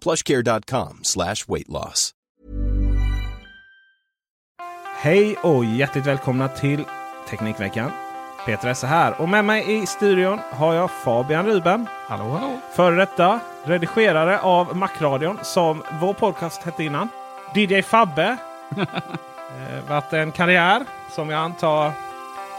plushcare.com slash weight loss. Hej och hjärtligt välkomna till Teknikveckan. Peter Esse här och med mig i studion har jag Fabian Ruben. Hallå, hallå. Före detta redigerare av Macradion som vår podcast hette innan. DJ Fabbe. eh, varit en karriär som jag antar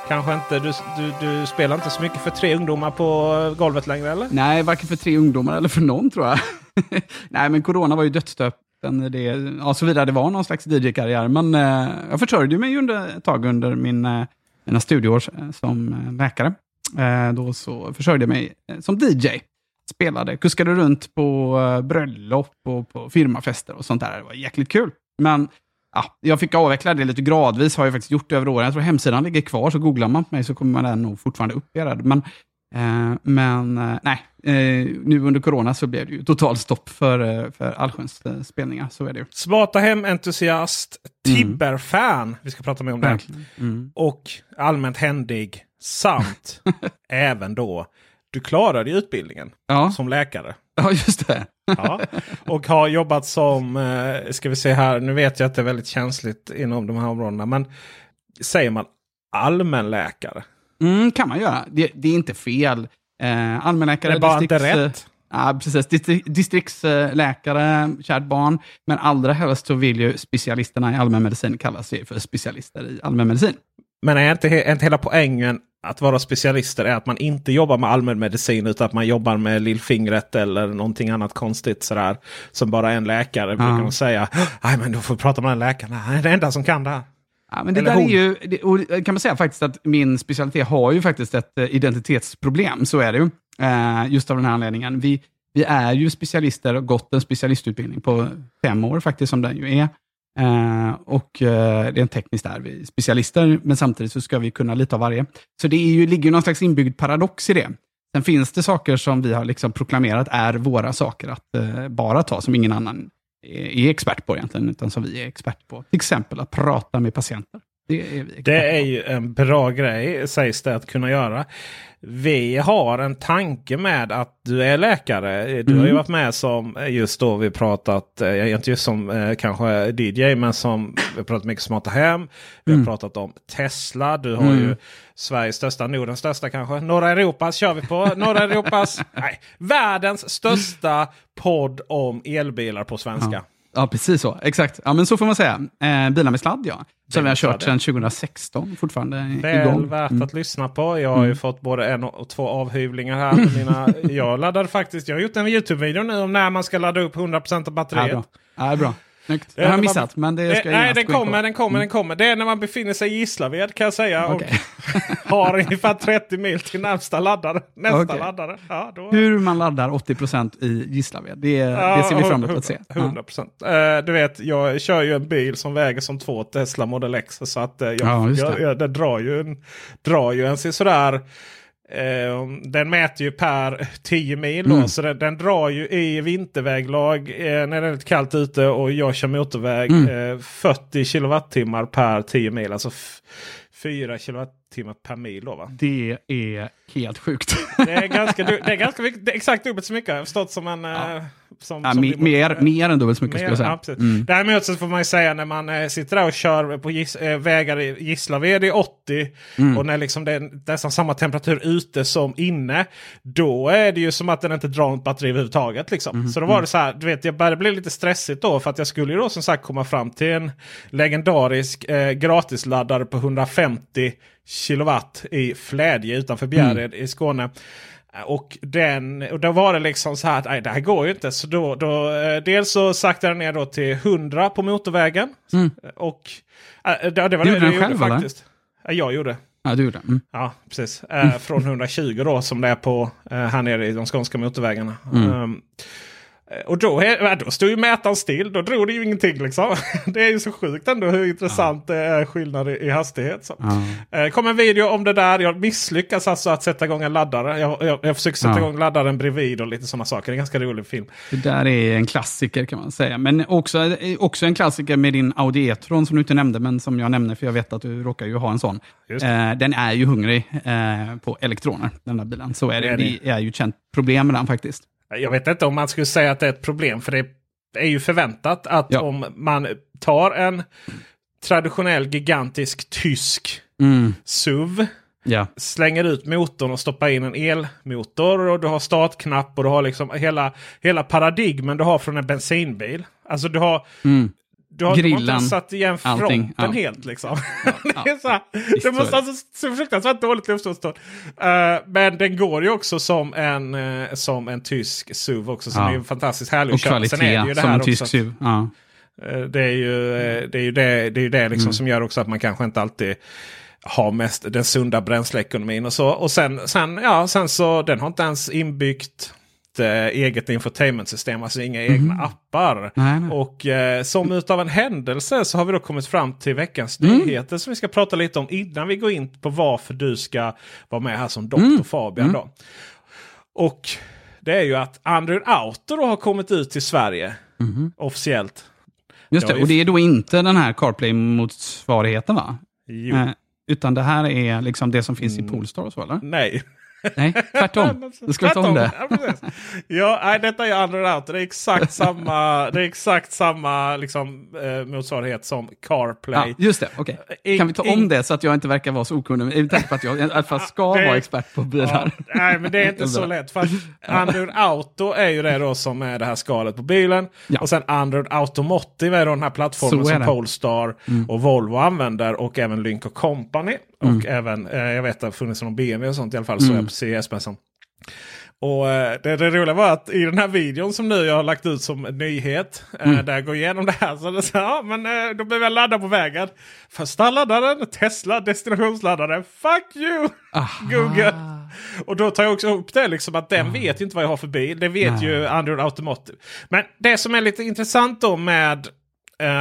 kanske inte... Du, du, du spelar inte så mycket för tre ungdomar på golvet längre eller? Nej, varken för tre ungdomar eller för någon tror jag. Nej, men corona var ju dödsstöten. Det, ja, såvida det var någon slags DJ-karriär. Men eh, jag försörjde mig under, ett tag under min, eh, mina studieår eh, som eh, läkare. Eh, då så försörjde jag mig eh, som DJ. Spelade, kuskade runt på eh, bröllop och på firmafester och sånt där. Det var jäkligt kul. Men ja, jag fick avveckla det lite gradvis, har jag faktiskt gjort över åren. Jag tror hemsidan ligger kvar, så googlar man på mig så kommer den nog fortfarande upp. Men, men eh, nej, eh, nu under corona så blev det ju totalt stopp för, eh, för allsköns eh, spelningar. Så är det ju. Smarta hem-entusiast, Tibber-fan. Vi ska prata mer om det. Mm. Och allmänt händig samt även då du klarade utbildningen Ja. som läkare. ja, just det. Ja. Och har jobbat som, eh, ska vi se här, nu vet jag att det är väldigt känsligt inom de här områdena. Men säger man allmänläkare? Mm, kan man göra. Det, det är inte fel. Eh, allmänläkare, Det är bara inte distrikts- rätt. Ja, precis. Distri- distriktsläkare, kärt barn. Men allra helst så vill ju specialisterna i allmänmedicin kalla sig för specialister i allmänmedicin. Men är inte, är inte hela poängen att vara specialister är att man inte jobbar med allmänmedicin utan att man jobbar med lillfingret eller någonting annat konstigt sådär. Som bara en läkare brukar man säga. Nej men då får vi prata med den läkaren. Han är den enda som kan det här. Ja, men det Eller där är ju, det, och kan man säga faktiskt att min specialitet har ju faktiskt ett eh, identitetsproblem, så är det ju. Eh, just av den här anledningen. Vi, vi är ju specialister och gått en specialistutbildning på fem år faktiskt, som den ju är. Eh, och eh, rent tekniskt är vi specialister, men samtidigt så ska vi kunna lite av varje. Så det är ju, ligger ju någon slags inbyggd paradox i det. Sen finns det saker som vi har liksom proklamerat är våra saker att eh, bara ta, som ingen annan är, expert på egentligen, utan som vi är expert på. Till exempel att prata med patienter. Det är Det är ju en bra grej sägs det att kunna göra. Vi har en tanke med att du är läkare. Du har ju Mm. varit med som just då vi pratat, eh, inte just som eh, kanske DJ, men som vi pratat mycket smarta hem. Vi har Mm. pratat om Tesla. Du har Mm. ju Sveriges största, Nordens största kanske. Norra Europas kör vi på. Norra Europas, nej, världens största podd om elbilar på svenska. Ja. Ja, precis så. Exakt. Ja, men så får man säga. Eh, bilar med sladd, ja. Som vi har kört sedan 2016, fortfarande Väl igång. värt Mm. att lyssna på. Jag har ju fått både en och två avhyvlingar här. Mina, jag laddade faktiskt, jag har gjort en YouTube-video nu om när man ska ladda upp 100% av Ja, batteriet. bra. Ja, bra. Snyggt. Det Det har jag när man- missat, men det ska Eh, jag Nej, den kommer, den kommer, den kommer. Det är när man befinner sig i Gislaved kan jag säga. Okej. Och har ungefär 30 mil till närmsta laddare. Nästa Okej. laddare. Ja, då... Hur man laddar 80% i Gislaved, det, det ser vi fram emot att se. Ja. 100 procent. Eh, du vet, jag kör ju en bil som väger som två Tesla Model X. Så att eh, jag, Ja, jag, det. jag, det drar ju en, drar ju en sådär Eh, den mäter ju per 10 mil. Då, Mm. Så den, den drar ju i vinterväglag eh, när det är lite kallt ute och jag kör motorväg Mm. eh, 40 kilowattimmar per 10 mil. Alltså f- 4 kilowattimmar per mil. Då, va? Det är helt sjukt. Det är ganska, det är ganska mycket, det är exakt dubbelt så mycket. Jag har förstått som en... eh, Som, ja, som mer, mer, än dubbelt så mycket Mer, skulle jag säga. ja. Mm. Däremot så får man ju säga när man eh, sitter där och kör på gis, eh, vägar i Gislaved i 80 Mm. och när liksom det är nästan samma temperatur ute som inne. Då är det ju som att den inte drar något batteri överhuvudtaget. Liksom. Mm. Så då var det så här, du vet, jag började bli lite stressigt då för att jag skulle ju då som sagt komma fram till en legendarisk eh, gratisladdare på 150 kilowatt i Flädje utanför Bjärred i Skåne. Och, den, och då var det liksom så här att nej, det här går ju inte. Så då, då, eh, dels så saktade den ner då till 100 på motorvägen. Och äh, det, det var Du det gjorde jag den gjorde själv, eller? faktiskt. Ja, jag gjorde. Ja, du gjorde det. Mm. Ja, precis. Eh, från 120 då som det är på eh, här nere i de skånska motorvägarna. Um, eh, och då, då stod ju mätaren still. Då drog det ju ingenting liksom. Det är ju så sjukt ändå hur intressant det är skillnad i, hastighet. Så. Ja. Eh, kom en video om det där. Jag misslyckas alltså att sätta igång en laddare. Jag, jag, jag försöker sätta Ja. igång laddaren bredvid och lite sådana saker. Det är en ganska rolig film. Det där är en klassiker kan man säga. Men också, också en klassiker med din Audi E-tron som du inte nämnde, men som jag nämner för jag vet att du råkar ju ha en sån. Eh, den är ju hungrig eh, på elektroner, den där bilen. Så är det. Det är det. Det är ju ett känt problem med den faktiskt. Jag vet inte om man skulle säga att det är ett problem. För det är ju förväntat att Ja. om man tar en traditionell gigantisk tysk Mm. SUV. Ja. Slänger ut motorn och stoppar in en elmotor. Och du har startknapp och du har liksom hela, hela paradigmen du har från en bensinbil. Alltså du har... Mm. Du har, du har inte satt igen allting, fronten ja. helt liksom. ja. det är så här, det måste det. alltså så fruktansvärt dåligt luftmotstånd. Uh, men den går ju också som en, eh, som en tysk SUV också. Som Ja. är ju fantastiskt härlig Och köra. Sen är det ju kvalitet det som här en tysk också. SUV. Ja. Eh, Det är ju eh, det, är ju det, det, är ju det liksom som gör också att man kanske inte alltid har mest den sunda bränsleekonomin och så. Och sen, sen, ja, sen så den har inte ens inbyggt eh, eget infotainmentsystem, alltså inga egna appar. Nej, nej. Och eh, som utav en händelse så har vi då kommit fram till veckans Mm. nyheter som vi ska prata lite om innan vi går in på varför du ska vara med här som Dr. Fabian. Då. Och det är ju att Android Auto då har kommit ut till Sverige officiellt. Just det, och det är då inte den här CarPlay-motsvarigheten va? Jo. Mm. Eh, utan det här är liksom det som finns i Polestar och så eller? Nej. Nej, tvärtom. Du ska ta om det. Ja, ja, nej, detta är Android Auto. Det är exakt samma, det är exakt samma liksom, eh, motsvarighet som CarPlay. Ja, just det, okej. In- Kan vi ta om det så att jag inte verkar vara så okunnig? Med tanke på att jag i alla fall ska det- vara expert på Ja, bilar. nej, men det är inte så lätt. För Android Auto är ju det då som är det här skalet på bilen. Ja. Och sen Android Automotive är då den här plattformen som. Polestar och Volvo använder. Och även Lynk Company. Mm. Och även, eh, jag vet att det har funnits någon BMW och sånt i alla fall. Så jag på CES-mässan. Och eh, det, det roliga var att i den här videon som nu jag har lagt ut som nyhet. Mm. Eh, där jag går igenom det här. Så det så, ja, men då blev jag laddad på vägen. Första laddaren, Tesla destinationsladdare. Fuck you! Google. Och då tar jag också upp det liksom att den vet ju inte vad jag har för bil. Det vet Nej. ju Android Automotive. Men det som är lite intressant då med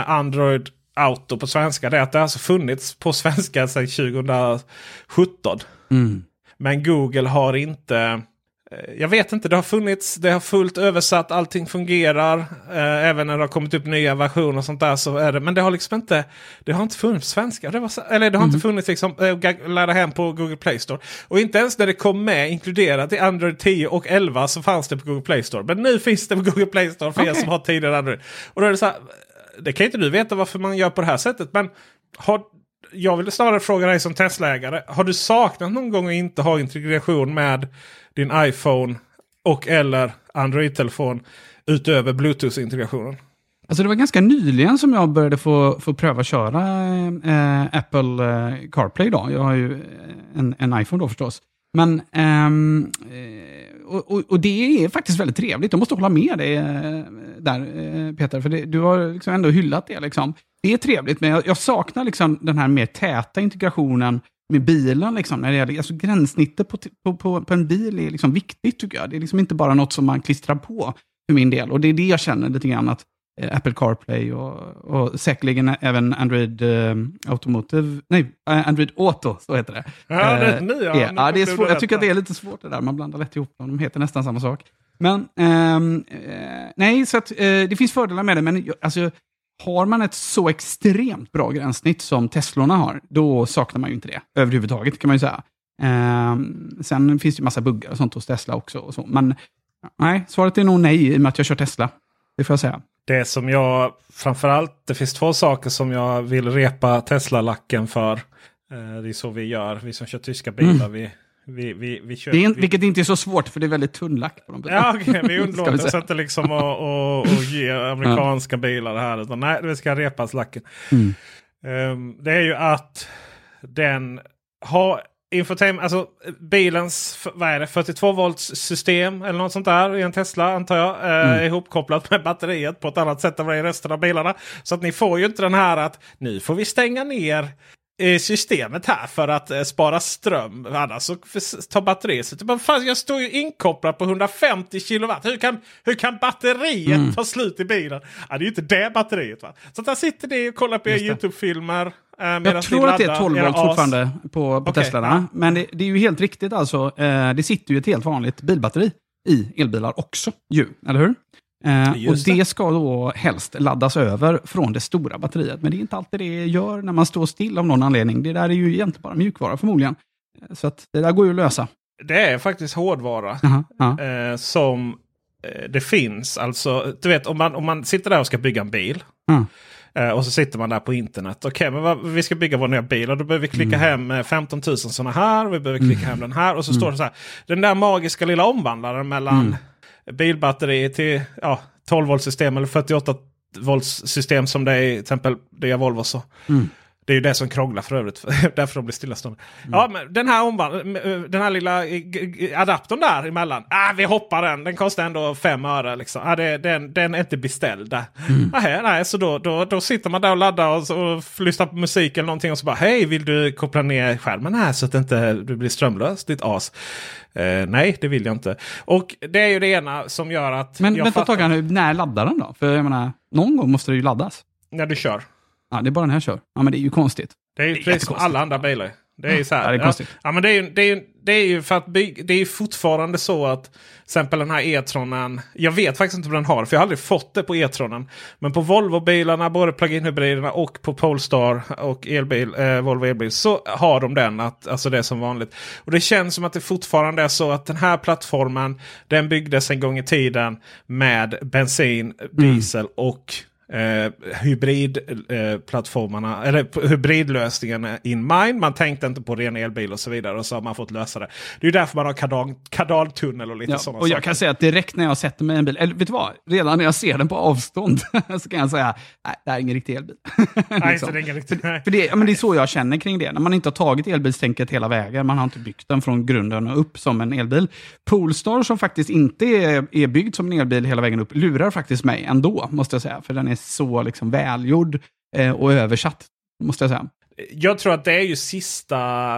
Android Auto på svenska det är att det har alltså funnits på svenska sedan 2017. Mm. Men Google har inte... eh, Jag vet inte, det har funnits, det har fullt översatt, allting fungerar. Eh, även när det har kommit upp nya versioner och sånt där så är det. Men det har liksom inte, det har inte funnits svenska. Det var, eller det har inte funnits liksom, eh, ladda hem på Google Play Store. Och inte ens när det kom med inkluderat i Android 10 och 11 så fanns det på Google Play Store. Men nu finns det på Google Play Store för er Okej. som har tidigare Android. Och då är det så här, det kan inte du veta varför man gör på det här sättet. Men har, jag vill snarare fråga dig som Tesla-ägare. Har du saknat någon gång att inte ha integration med din iPhone och eller Android-telefon utöver Bluetooth-integrationen? Alltså det var ganska nyligen som jag började få, få pröva köra eh, Apple eh, CarPlay. Då. Jag har ju en, en iPhone då förstås. Men, ehm, eh, och, och, och det är faktiskt väldigt trevligt. Jag måste hålla med dig eh, där eh, Peter, för det, du har liksom ändå hyllat det. Liksom. Det är trevligt, men jag, jag saknar liksom den här mer täta integrationen med bilen. Liksom, när det gäller, alltså gränssnittet på, på, på, på en bil är liksom viktigt tycker jag. Det är liksom inte bara något som man klistrar på för min del. Och det är det jag känner lite grann att Apple CarPlay och, och säkerligen även Android eh, Automotive, nej, eh, Android Auto, så heter det. Ja, det är Eh, ja. Nu ja, det är Jag tycker att det är lite svårt det där, man blandar lätt ihop dem, de heter nästan samma sak. Men, ehm, eh, nej, så att, eh, det finns fördelar med det, men alltså, har man ett så extremt bra gränssnitt som Teslorna har, då saknar man ju inte det överhuvudtaget, kan man ju säga. Ehm, sen finns det ju massa buggar och sånt hos Tesla också. Och så. Men nej, svaret är nog nej i och med att jag kör Tesla. Det får jag säga. Det som jag framförallt, det finns två saker som jag vill repa Tesla-lacken för. Eh, det är så vi gör, vi som kör tyska bilar. Vi, vi, vi, vi kör, Mm. Det är, vi, vilket inte är så svårt, för det är väldigt tunn lack på de bilarna. Ja, okej, vi vi oss inte liksom att och, och ge amerikanska bilar det här. Utan nej, det ska repas lacken. Mm. Ehm, det är ju att den har infotainment, alltså bilens vad är det, 42 volts system eller något sånt där i en Tesla antar jag. Eh, Mm. Ihopkopplat med batteriet på ett annat sätt än vad det är i resten av bilarna. Så att ni får ju inte den här att nu får vi stänga ner systemet här för att eh, spara ström. Annars så tar batteriet slut. Men fan, jag står ju inkopplad på 150 kilowatt. Hur kan, hur kan batteriet Mm. ta slut i bilen? Ja, det är ju inte det batteriet. Va? Så där sitter ni och kollar på era Just det. YouTube-filmer. Eh, Jag tror att det är laddar 12 era volt fortfarande på, på Okej, Teslorna. ja. Men det, det är ju helt riktigt alltså. Eh, det sitter ju ett helt vanligt bilbatteri i elbilar också. Ju, eller hur? Eh, och det. det. ska då helst laddas över från det stora batteriet. Men det är inte alltid det gör när man står still av någon anledning. Det där är ju egentligen bara mjukvara förmodligen. Så att det där går ju att lösa. Det är faktiskt hårdvara. Jaha, ja. eh, som eh, det finns. Alltså, du vet om man, om man sitter där och ska bygga en bil. Ja. Eh, och så sitter man där på internet. Okej, men vad, vi ska bygga vår nya bil och då behöver vi klicka Mm. hem eh, 15 000 sådana här. Och vi behöver klicka hem den här. Och så står det så här. Den där magiska lilla omvandlaren mellan Mm. bilbatteri till ja, 12 volt system eller 48 volts system som det är i till exempel är Volvo. Så. Mm. Det är ju det som krånglar för övrigt. därför de blir stillastående. Ja, men den här, omvand- den här lilla eh, adaptern där emellan. Ah, vi hoppar den. Den kostar ändå fem öre. Liksom. Ah, det, den, den är inte beställd. där. Nähä, nej, så då, då, då sitter man där och laddar och, så, och lyssnar på musik eller någonting. Och så bara hej, vill du koppla ner skärmen här så att inte du blir strömlös? Ditt as. Eh, nej, det vill jag inte. Och det är ju det ena som gör att Men jag vänta ett fattar- tag, här nu, när laddar den då? För jag menar, någon gång måste det ju laddas. När du kör. Ja, det är bara den här kör. Ja, men det är ju konstigt. Det är ju precis som alla andra bilar. Det är ju så här. Ja, det är ja, konstigt. ja, men det är ju, det är det är ju för att bygga, det är fortfarande så att till exempel den här E-tronen. Jag vet faktiskt inte om den har för jag har aldrig fått det på E-tronen. Men på Volvo-bilarna, både plug-in hybriderna och på Polestar och elbil, eh, Volvo elbil så har de den. Att, alltså det är som vanligt. Och det känns som att det fortfarande är så att den här plattformen den byggdes en gång i tiden med bensin, diesel och eh, hybridplattformarna, eller p- hybridlösningen in mind. Man tänkte inte på ren elbil och så vidare och så har man fått lösa det. Det är därför man har kardal, kardaltunnel och lite Ja, sådana och jag saker. kan säga att direkt när jag sätter mig i en bil, eller vet du vad? Redan när jag ser den på avstånd så kan jag säga, nej, det här är ingen riktig elbil. Nej, Liksom. det är ingen riktigt, nej. För det, ja, men det är så jag känner kring det. När man inte har tagit elbilstänket hela vägen, man har inte byggt den från grunden och upp som en elbil. Polestar som faktiskt inte är, är byggd som en elbil hela vägen upp, lurar faktiskt mig ändå, måste jag säga. För den är så liksom välgjord eh, och översatt, måste jag säga. Jag tror att det är ju sista...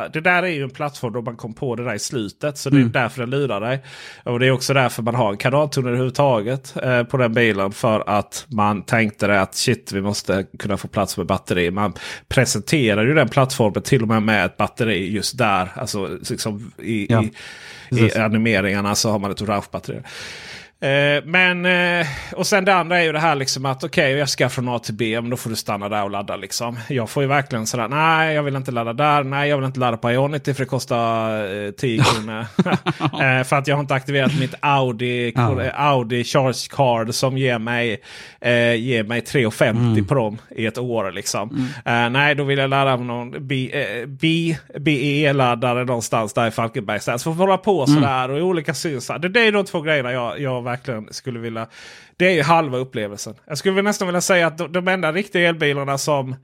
Det där är ju en plattform då man kom på det där i slutet. Så det är Mm. därför den lurar dig. Och det är också därför man har en kanaltunnel överhuvudtaget eh, på den bilen. För att man tänkte det att shit vi måste kunna få plats med batteri. Man presenterar ju den plattformen till och med med ett batteri just där. Alltså liksom i, Ja, i, i animeringarna så har man ett Rauch-batteri. Eh, men, eh, och sen det andra är ju det här liksom att okej, jag ska från A till B, men då får du stanna där och ladda. Liksom. Jag får ju verkligen sådär, nej jag vill inte ladda där, nej jag vill inte ladda på Ionity för det kostar eh, 10 kronor. eh, för att jag har inte aktiverat mitt Audi, Ja. Audi Charge Card som ger mig, eh, ger mig 3,50 på dem i ett år. Liksom. Eh, nej, då vill jag ladda på någon B, eh, BE-laddare någonstans där i Falkenberg. Så jag får hålla på sådär och i olika synsar. Det, det är de två grejerna jag, jag verkligen skulle vilja. Det är ju halva upplevelsen. Jag skulle nästan vilja säga att de, de enda riktiga elbilarna som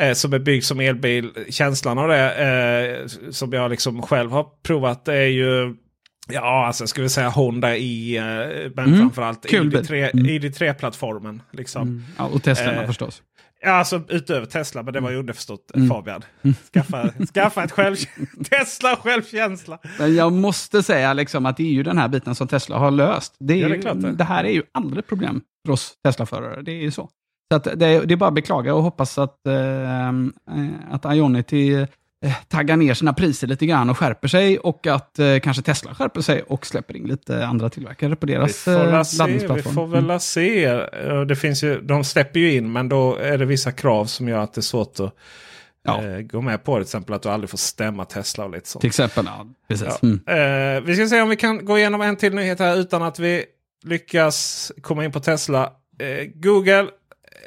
eh, som är byggd som elbil, känslan av det eh, som jag liksom själv har provat det är ju Ja, alltså jag skulle säga Honda i, eh, men Mm, framförallt kul bil. ID3 Mm. ID3-plattformen. Liksom. Ja, och Teslorna Eh, förstås. Ja, alltså utöver Tesla, men det var ju underförstått Mm. Fabian. Skaffa, skaffa ett själv, Tesla självkänsla. Men jag måste säga liksom att det är ju den här biten som Tesla har löst. Det, är Ja, det ju, det. det här är ju aldrig ett problem för oss Tesla-förare. Det är ju så. Så det, det är bara att beklaga och hoppas att, eh, eh, att Ionity eh, taggar ner sina priser lite grann och skärper sig och att eh, kanske Tesla skärper sig och släpper in lite andra tillverkare på deras eh, la se, vi laddningsplattform. får väl la se. Eh, Det finns ju, de släpper ju in men då är det vissa krav som gör att det är svårt att Ja. eh, gå med på. Till exempel att du aldrig får stämma Tesla och lite sånt. Till exempel, ja, precis. Ja. Mm. Eh, vi ska se om vi kan gå igenom en till nyhet här utan att vi lyckas komma in på Tesla. Eh, Google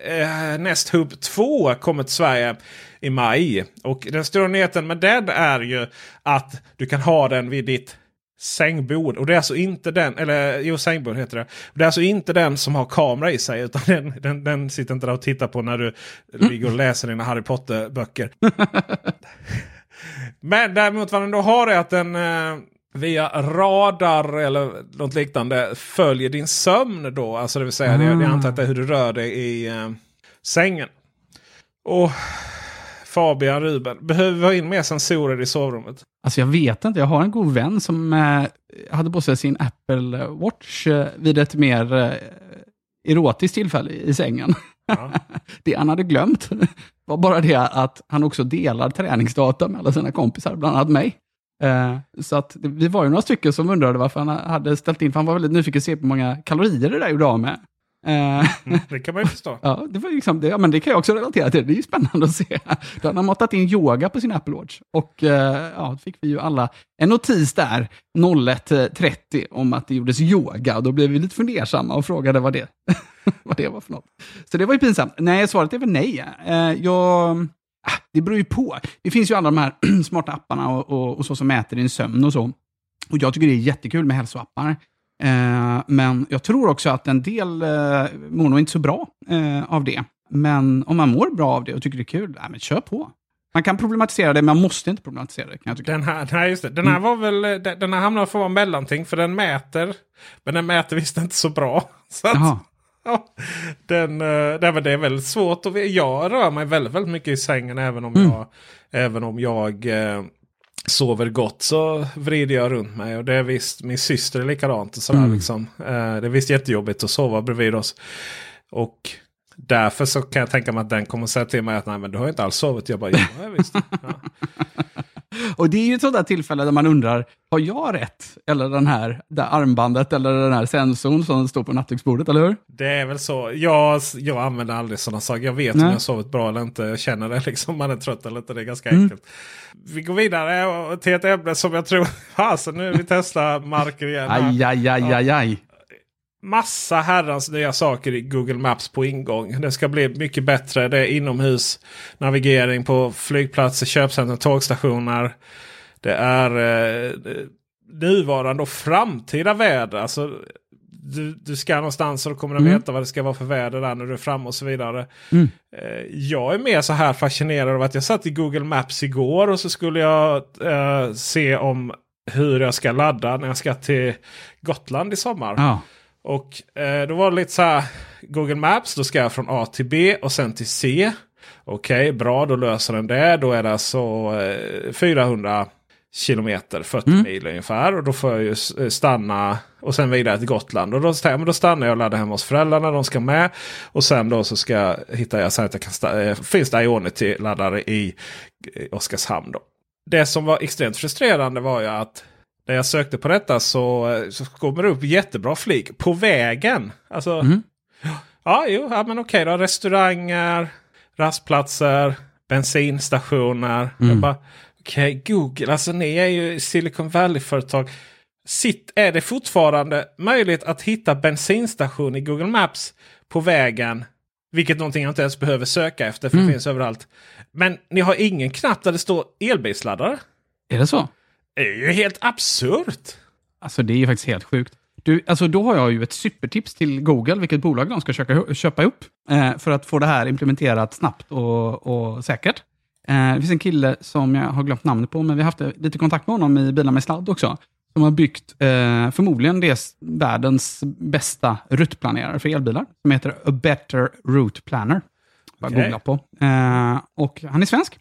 eh, Nest Hub 2 kommer till Sverige i maj. Och den stora nyheten med den är ju att du kan ha den vid ditt sängbord. Och det är alltså inte den, eller jo sängbord heter det. Det är alltså inte den som har kamera i sig. Utan den, den, den sitter inte där och tittar på när du ligger och läser dina Harry Potter-böcker. Men däremot vad den då har är att den eh, via radar eller något liknande följer din sömn då. Alltså det vill säga det, det antar att det är hur du rör dig i eh, sängen. Och Fabian Ruben, behöver vi ha in mer sensorer i sovrummet? Alltså jag vet inte, jag har en god vän som eh, hade på sig sin Apple Watch eh, vid ett mer eh, erotiskt tillfälle i sängen. Ja. det han hade glömt var bara det att han också delar träningsdata med alla sina kompisar, bland annat mig. Eh, så att vi var ju några stycken som undrade varför han hade ställt in, för han var väldigt nyfiken att se hur många kalorier det där gjorde av med. Eh, Mm, det kan man ju förstå. Ja, det, var liksom, det, ja, men det kan jag också relatera till. Det är ju spännande att se. Då hade han matat in yoga på sin Apple Watch. Och eh, ja, då fick vi ju alla en notis där, 01.30, om att det gjordes yoga. Och då blev vi lite fundersamma och frågade vad det, vad det var för något. Så det var ju pinsamt. Nej, svaret är väl nej. Jag, det beror ju på. Det finns ju alla de här smarta apparna och, och, och så som mäter din sömn och så. Och jag tycker det är jättekul med hälsoappar. Eh, men jag tror också att en del eh, mår nog inte så bra eh, av det. Men om man mår bra av det och tycker det är kul, ja, men kör på. Man kan problematisera det, men man måste inte problematisera det. Kan jag tycka. Den här, nej, just det. Den här var väl, den, här hamnar för att vara mellanting. För den mäter. Men den mäter visst inte så bra. Så att, den, eh, nej, det är väldigt svårt. Och jag rör mig väldigt, väldigt mycket i sängen. Även om Mm. jag, även om jag eh, sover gott så vrider jag runt mig. Och det är visst, min syster är likadant. Och sådär, Mm. liksom. eh, det är visst jättejobbigt att sova bredvid oss. Och därför så kan jag tänka mig att den kommer säga till mig att nej men du har inte alls sovit. Jag bara, ja visst. Ja. Och det är ju ett sådant tillfälle där man undrar, har jag rätt? Eller den här, det här armbandet eller den här sensorn som står på nattduksbordet, eller hur? Det är väl så. Jag, jag använder aldrig sådana saker. Jag vet Nej. om jag sovit bra eller inte. Jag känner det liksom. Man är trött eller inte. Det är ganska Mm. enkelt. Vi går vidare till ett ämne som jag tror... Alltså nu är vi testar marker igen. Aj, aj, aj, aj, aj. Massa herrans nya saker i Google Maps på ingång. Det ska bli mycket bättre. Det är inomhus navigering på flygplatser, köpcentrum, tågstationer. Det är eh, nuvarande och framtida väder. Alltså, du, du ska någonstans och då kommer du Mm. veta vad det ska vara för väder där när du är framme och så vidare. Mm. Eh, Jag är mer så här fascinerad av att jag satt i Google Maps igår och så skulle jag eh, se om hur jag ska ladda när jag ska till Gotland i sommar. Ja. Och eh, då var det lite så här. Google Maps, då ska jag från A till B och sen till C. Okej, bra, då löser den det. Då är det alltså eh, 400 kilometer, 40 Mm. mil ungefär. Och då får jag ju eh, stanna och sen vidare till Gotland. Och då, men då stannar jag och laddar hemma hos föräldrarna. De ska med. Och sen då så ska jag hitta jag så att jag kan eh, finns det Ionity-laddare i Oskarshamn. Då. Det som var extremt frustrerande var ju att när jag sökte på detta så, så kommer det upp jättebra flik på vägen. Alltså, Mhm. ja, jo, ja, men okej då. Restauranger, rastplatser, bensinstationer. Jag Mm. bara, okej, Google, alltså ni är ju Silicon Valley-företag. Sitt, är det fortfarande möjligt att hitta bensinstation i Google Maps på vägen? Vilket någonting jag inte ens behöver söka efter för Mm. det finns överallt. Men ni har ingen knapp där det står elbilsladdare. Är det så? Är ju helt absurt. Alltså det är ju faktiskt helt sjukt. Du, alltså då har jag ju ett supertips till Google, vilket bolag de ska köpa, köpa upp, eh, för att få det här implementerat snabbt och, och säkert. Eh, det finns en kille som jag har glömt namnet på, men vi har haft lite kontakt med honom i Bilar med sladd också, som har byggt eh, förmodligen det världens bästa ruttplanerare för elbilar, som heter A Better Route Planner. Bara Okej. googla på. Eh, och han är svensk.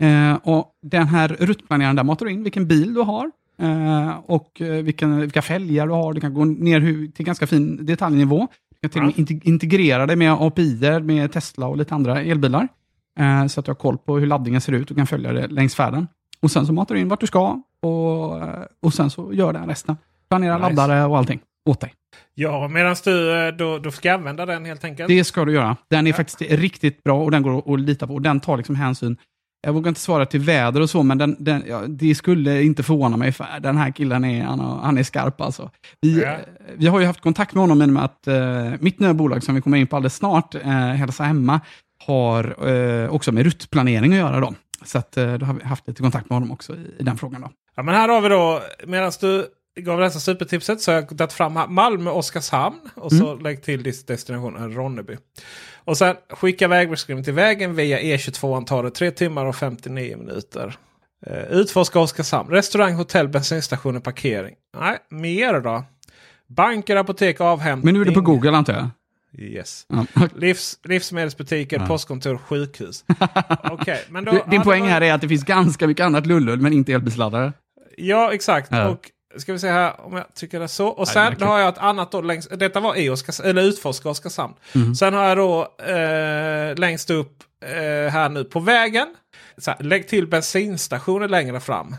Eh, och den här ruttplaneraren där matar du in vilken bil du har eh, och eh, vilken, vilka fälgar du har. Du kan gå ner till ganska fin detaljnivå. Jag kan till och med inte- integrera det med API med Tesla och lite andra elbilar. Eh, så att du har koll på hur laddningen ser ut och kan följa det längs färden. Och sen så matar du in vart du ska och, eh, och sen så gör den resten. Planera Nice. laddare och allting åt dig. Ja, medan du eh, då, då ska använda den helt enkelt. Det ska du göra. Den är Ja. faktiskt riktigt bra och den går att lita på. Och den tar liksom hänsyn. Jag vågar inte svara till väder och så, men den, den, ja, det skulle inte förvåna mig. För den här killen är, han, han är skarp alltså. Vi, Ja. eh, vi har ju haft kontakt med honom i och med att eh, mitt nya bolag som vi kommer in på alldeles snart, eh, Hälsa Hemma, har eh, också med ruttplanering att göra. Då. Så att, eh, då har vi haft lite kontakt med honom också i, i den frågan. Då. Ja, men här har vi då, medan du gav detta supertipset så har jag tagit fram här, Malmö, Oskarshamn och så lägg till dis- destination Ronneby. Och sen skicka vägbeskrivning till vägen via E22 tar det 3 timmar och 59 minuter. Uh, utforska Oskarshamn. Restaurang, hotell, bensinstationer, parkering. Nej, mer då. Banker, apotek, avhämtning. Men nu är du på Google antar jag? Yes. Livs, livsmedelsbutiker, Ja. postkontor, sjukhus. Okej, men då, din poäng det här är att det finns ganska mycket annat lullull, men inte elbilsladdare. Ja, exakt. Ja. Och ska vi se här om jag tycker det så. Och Nej, sen har jag ett annat då längs, Detta var i Oskars, eller Utforska Oskarshamn. Mm. Sen har jag då eh, längst upp eh, här nu på vägen. Här, lägg till bensinstationer längre fram.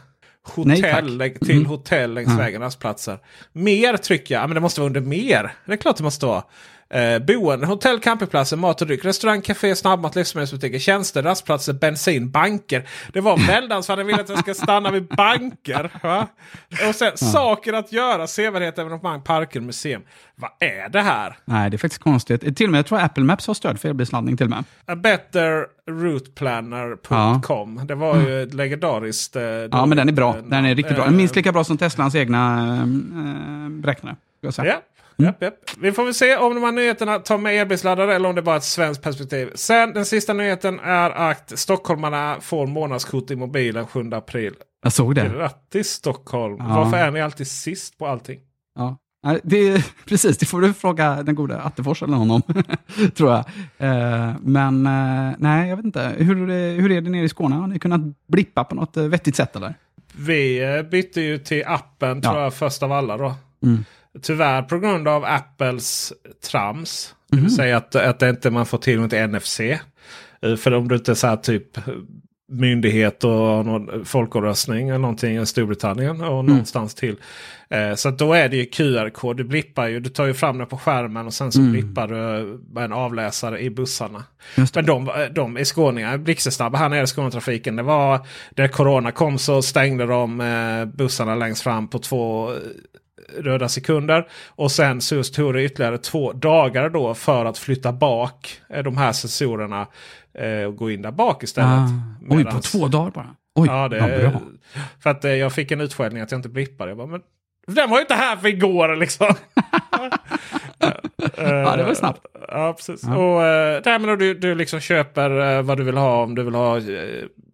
Nej. Hotell, lägg till Mm. hotell längs Ja. vägen, rastplatser. Mer trycker jag. Ja, Men det måste vara under mer. Det är klart det måste vara. Eh, boende, hotell, campingplatser, mat och dryck, restaurang, café, snabbmat, livsmedelsbutiker, tjänster, rastplatser, bensin, banker. Det var väldans vad den vill att jag ska stanna vid banker. Va? Och sen saker att göra, sevärdheter, evenemang, parker, museum. Vad är det här? Nej, det är faktiskt konstigt. Till och med, jag tror Apple Maps har stöd för elbilsladdning till och med. A betterrouteplanner.com. Det var ju ett legendariskt. Eh, Ja, men den är bra. Den är riktigt bra. Eh, Minst lika bra som Teslans egna äh, beräknare. ska Ja. Japp, japp. Vi får väl se om de här nyheterna tar med elbilsladdare eller om det bara är ett svenskt perspektiv. Sen den sista nyheten är att stockholmarna får månadskort i mobilen 7 april. Jag såg det. Grattis Stockholm! Ja. Varför är ni alltid sist på allting? Ja. Det precis, det får du fråga den gode Attefors eller någon om, tror jag. Eh, men eh, nej, jag vet inte. Hur, hur är det nere i Skåne? Har ni kunnat blippa på något eh, vettigt sätt eller? Vi bytte ju till appen tror Ja. jag först av alla då. Mm. Tyvärr på grund av Apples trams. Det Mhm. vill säga att, att det inte man får tillgång till NFC. Eh, För om du inte så här typ myndighet och någon folkomröstning eller någonting i Storbritannien och Mm. någonstans till. Eh, så då är det ju QR-kod. Du blippar ju. Du tar ju fram den på skärmen och sen så Mm. blippar du med en avläsare i bussarna. Det. Men de, de är skåningar blixtsnabba här nere i Skånetrafiken. Det var när Corona kom så stängde de eh, bussarna längst fram på två eh, röda sekunder. Och sen så tog det ytterligare två dagar då för att flytta bak eh, de här sensorerna eh, och gå in där bak istället. Ah. Oj, på två dagar bara? Oj, Ja, det vad bra. för att eh, jag fick en utskällning att jag inte blippade. Jag bara, men den var ju inte här för igår liksom. Ja, det var snabbt. Ja, precis. Ja. Och, men då du, du liksom köper eh, vad du vill ha. Om du vill ha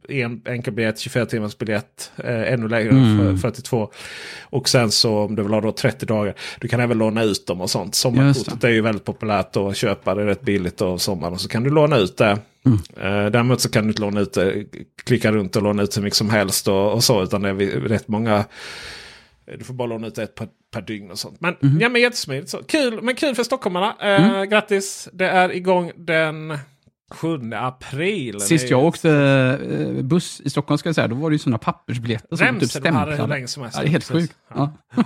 en enkelbiljett, 24 timmars biljett, eh, ännu längre, Mm. för 42. Och sen så om du vill ha då 30 dagar. Du kan även låna ut dem och sånt. Sommarkortet är ju väldigt populärt att köpa. Det är rätt billigt och sommaren. Och så kan du låna ut det. Mm. Eh, däremot så kan du inte låna ut det, klicka runt och låna ut hur mycket som helst och, och så. Utan det är rätt många. Du får bara låna ut ett per, per dygn och sånt. Men, Mhm. ja, men jättesmidigt. Så, kul, men kul för stockholmarna. Eh, Mm. Grattis! Det är igång den 7 april. Sist Det jag åkte eh, buss i Stockholm, ska jag säga, då var det ju sådana pappersbiljetter som typ Remsen de hade hur stämplade. länge som helst. Ja, det är helt sjukt. Ja.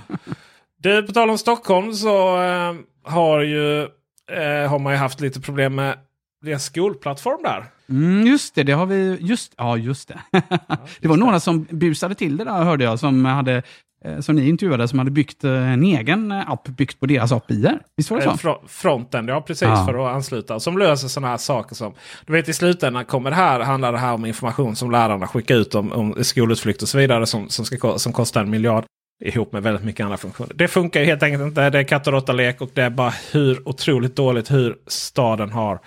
Du, på tal om Stockholm så eh, har, ju, eh, har man ju haft lite problem med deras skolplattform där. Mm, just det, det har vi. Just, ja, just det. det var några som busade till det där, hörde jag, som, hade, som ni intervjuade, som hade byggt eh, en egen eh, app byggt på deras API. Visst var det Eh, så? fro- Fronten, ja precis Ja. för att ansluta. Som löser sådana här saker som... Du vet i slutändan kommer det här, handlar det här om information som lärarna skickar ut om, om skolutflykt och så vidare som, som, ska, som kostar en miljard. Ihop med väldigt mycket andra funktioner. Det funkar ju helt enkelt inte. Det är katt och råtta-lek och det är bara hur otroligt dåligt hur staden har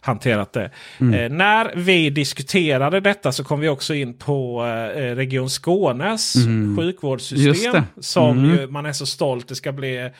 hanterat det. Mm. Eh, när vi diskuterade detta så kom vi också in på eh, Region Skånes Mm. Sjukvårdssystem. Som Mm. ju, man är så stolt. Det ska bli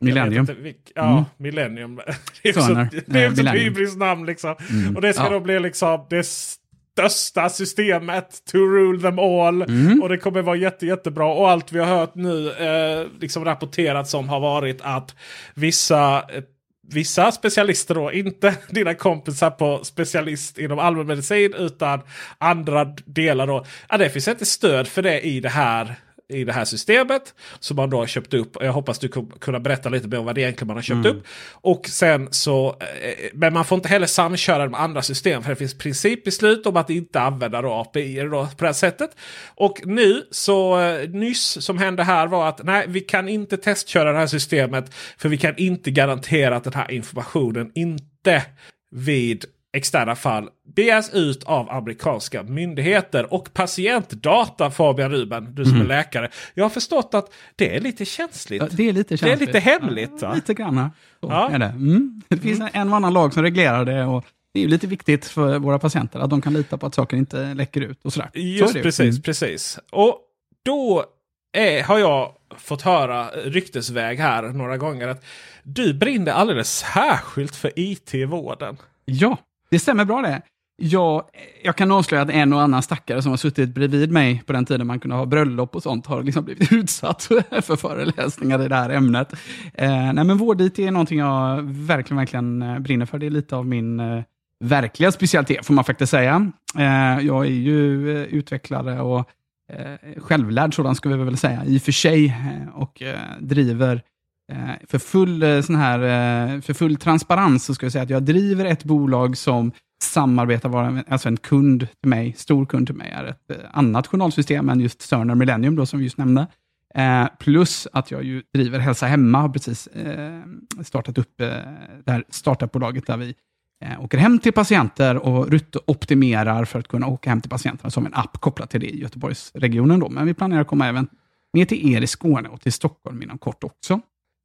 Millennium. vet inte vilk- ja, Mm. Millennium. Det är Så, så, när- det är eh, så Millennium. hybris namn liksom. Mm. Och det ska Ja. då bli liksom det största systemet to rule them all. Mm. Och det kommer vara jätte, jättebra. Och allt vi har hört nu eh, liksom rapporterat som har varit att vissa eh, vissa specialister då, inte dina kompisar på specialist inom allmänmedicin utan andra delar då. Ja, det finns inte stöd för det i det här i det här systemet. Som man då har köpt upp. Jag hoppas du kunna berätta lite mer om vad det egentligen man har köpt mm. upp. Och sen så, eh, men man får inte heller samköra med andra system. För det finns principbeslut om att inte använda då API då på det här sättet. Och nu så eh, nyss som hände här var att nej, vi kan inte testköra det här systemet. För vi kan inte garantera att den här informationen inte vid externa fall begärs ut av amerikanska myndigheter. Och patientdata Fabian Ruben, du som mm. är läkare. Jag har förstått att det är lite känsligt. Ja, det är lite känsligt. Det är lite hemligt. Ja, lite grann. ja. är det. Mm. det finns mm. en och annan lag som reglerar det. Och det är lite viktigt för våra patienter att de kan lita på att saker inte läcker ut. och sådär. Just Så precis, mm. precis. Och då är, har jag fått höra ryktesväg här några gånger att du brinner alldeles särskilt för IT i vården. Ja, det stämmer bra det. Jag, jag kan avslöja att en och annan stackare som har suttit bredvid mig på den tiden man kunde ha bröllop och sånt har liksom blivit utsatt för föreläsningar i det här ämnet. Eh, nej men vård-IT är någonting jag verkligen, verkligen eh, brinner för. Det är lite av min eh, verkliga specialitet får man faktiskt säga. Eh, jag är ju eh, utvecklare och eh, självlärd sådan ska vi väl säga i och för sig eh, och eh, driver Eh, Eh, för full, eh, sån här, eh, för full transparens så ska jag säga att jag driver ett bolag som samarbetar, alltså en kund till mig, stor kund till mig, är ett annat journalsystem än just Cerner Millennium då, som vi just nämnde. plus att jag ju driver Hälsa Hemma, har precis startat upp det här startupbolaget där vi åker hem till patienter och optimerar för att kunna åka hem till patienterna som en app kopplat till det i Göteborgsregionen. Då. Men vi planerar att komma även ner till er i Skåne och till Stockholm inom kort också.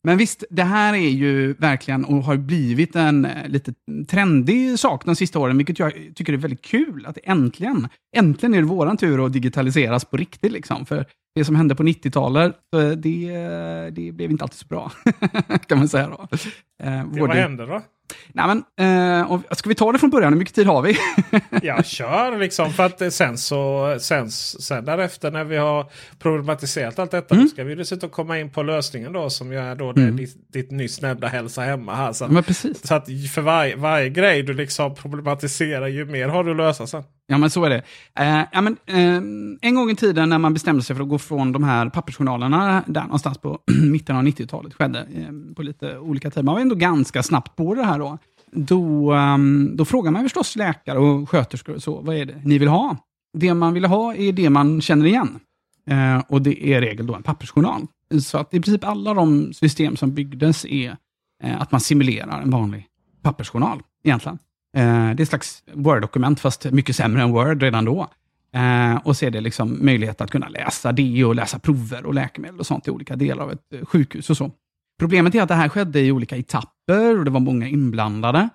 Men visst, det här är ju verkligen och har blivit en eh, lite trendig sak de sista åren, vilket jag tycker är väldigt kul. Att äntligen, äntligen är det våran tur att digitaliseras på riktigt. Liksom. För det som hände på 90-talet, det, det blev inte alltid så bra, kan man säga. Då. Eh, vad hände då? Nej, men, eh, ska vi ta det från början? Hur mycket tid har vi? ja, kör liksom. För att sen så sen, sen därefter när vi har problematiserat allt detta. Mm. Då ska vi dessutom komma in på lösningen då som ju är då mm. ditt, ditt nyss nämnda hälsa hemma här. Så, precis. så att för varje, varje grej du liksom problematiserar ju mer har du att lösa sen. Ja, men så är det. Eh, ja, men, eh, en gång i tiden när man bestämde sig för att gå från de här pappersjournalerna, där någonstans på mitten av 90-talet skedde, eh, på lite olika tider. Man var ändå ganska snabbt på det här då. Då, um, då frågar man förstås läkare och sköterskor och så, vad är det ni vill ha? Det man vill ha är det man känner igen. Eh, och det är i regel då en pappersjournal. Så att i princip alla de system som byggdes är eh, att man simulerar en vanlig pappersjournal egentligen. Eh, det är ett slags Word-dokument, fast mycket sämre än Word redan då. Eh, och så är det liksom möjlighet att kunna läsa det och läsa prover och läkemedel och sånt i olika delar av ett eh, sjukhus och så. Problemet är att det här skedde i olika etapper och det var många inblandade.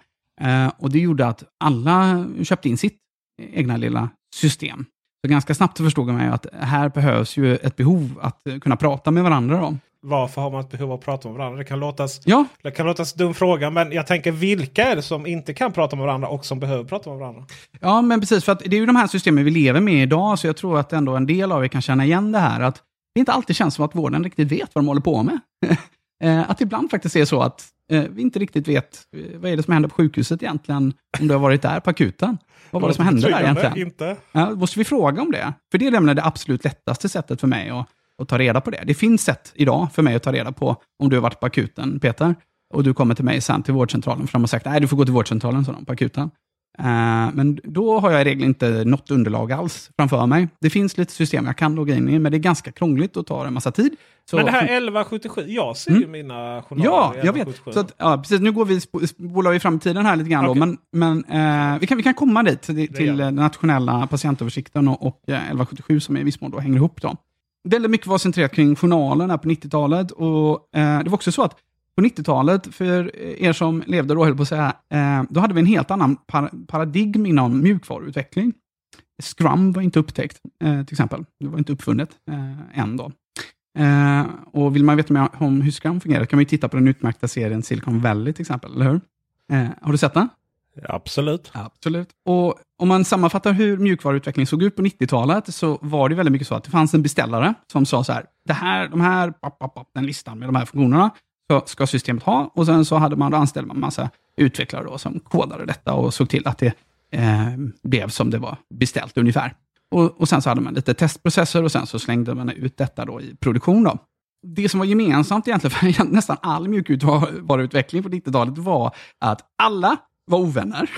och det gjorde att alla köpte in sitt egna lilla system. Så ganska snabbt förstod man att här behövs ju ett behov att kunna prata med varandra. Då varför har man ett behov av att prata med varandra? Det kan låtas, ja. det kan låtas dum fråga, men jag tänker vilka är det som inte kan prata med varandra och som behöver prata med varandra? Ja, men precis. För att det är ju de här systemen vi lever med idag, så jag tror att ändå en del av er kan känna igen det här. Att det inte alltid känns som att vården riktigt vet vad de håller på med. Eh, att ibland faktiskt är så att eh, vi inte riktigt vet eh, vad är det som händer på sjukhuset egentligen, om du har varit där på akuten. Vad var det som hände där egentligen? Inte. Ja, måste vi fråga om det? För det är nämligen det absolut lättaste sättet för mig att och ta reda på det. Det finns sätt idag för mig att ta reda på om du har varit på akuten, Peter, och du kommer till mig sen till vårdcentralen, för de har sagt nej, du får gå till vårdcentralen, de, på akuten. Uh, men då har jag i regel inte något underlag alls framför mig. Det finns lite system jag kan logga in i, men det är ganska krångligt och tar en massa tid. Så, men det här 1177, jag ser mm. ju mina journaler Ja, jag vet. Så att, ja, precis, nu går vi, spolar vi fram tiden här lite grann, okay. då, men, men uh, vi, kan, vi kan komma dit, till, till den nationella patientöversikten och, och uh, 1177 som i viss mån då hänger ihop. Då väldigt mycket var centrerat kring journalen på 90-talet. Och eh, Det var också så att på 90-talet, för eh, er som levde då, höll på att säga, eh, då hade vi en helt annan par paradigm inom mjukvaruutveckling. Scrum var inte upptäckt, eh, till exempel. Det var inte uppfunnet eh, än då. Eh, och vill man veta mer om hur Scrum fungerar kan man titta på den utmärkta serien Silicon Valley till exempel, eller hur? Eh, har du sett den? Absolut. Absolut. Och om man sammanfattar hur mjukvaruutveckling såg ut på 90-talet så var det väldigt mycket så att det fanns en beställare som sa så här, det här, de här, pop, pop, pop, den listan med de här funktionerna, ska, ska systemet ha. Och sen så hade man anställt anställd massa utvecklare då, som kodade detta och såg till att det eh, blev som det var beställt ungefär. Och, och, sen så hade man lite testprocesser och sen så slängde man ut detta då i produktion. Då. Det som var gemensamt egentligen för nästan all mjukvaruutveckling på 90-talet var att alla var ovänner.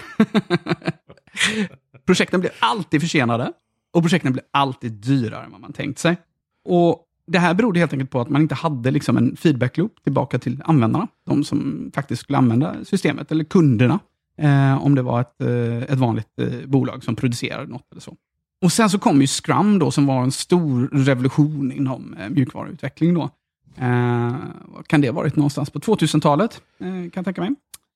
projekten blev alltid försenade och projekten blev alltid dyrare än vad man tänkt sig. Och det här berodde helt enkelt på att man inte hade liksom en feedback-loop tillbaka till användarna. De som faktiskt skulle använda systemet, eller kunderna. Eh, om det var ett, eh, ett vanligt eh, bolag som producerade något eller så. Och sen så kom ju Scrum då, som var en stor revolution inom eh, mjukvaruutveckling. Då. Eh, kan det ha varit någonstans på 2000-talet, eh, kan jag tänka mig.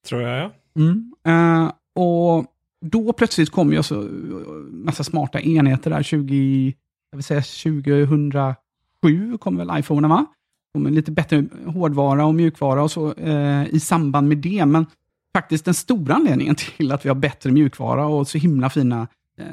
Tror jag, ja. Mm. Uh, och då plötsligt kom ju en massa smarta enheter där, 20, jag vill säga 2007 kom väl iPhone va? med lite bättre hårdvara och mjukvara och så uh, i samband med det. Men faktiskt den stora anledningen till att vi har bättre mjukvara och så himla fina eh,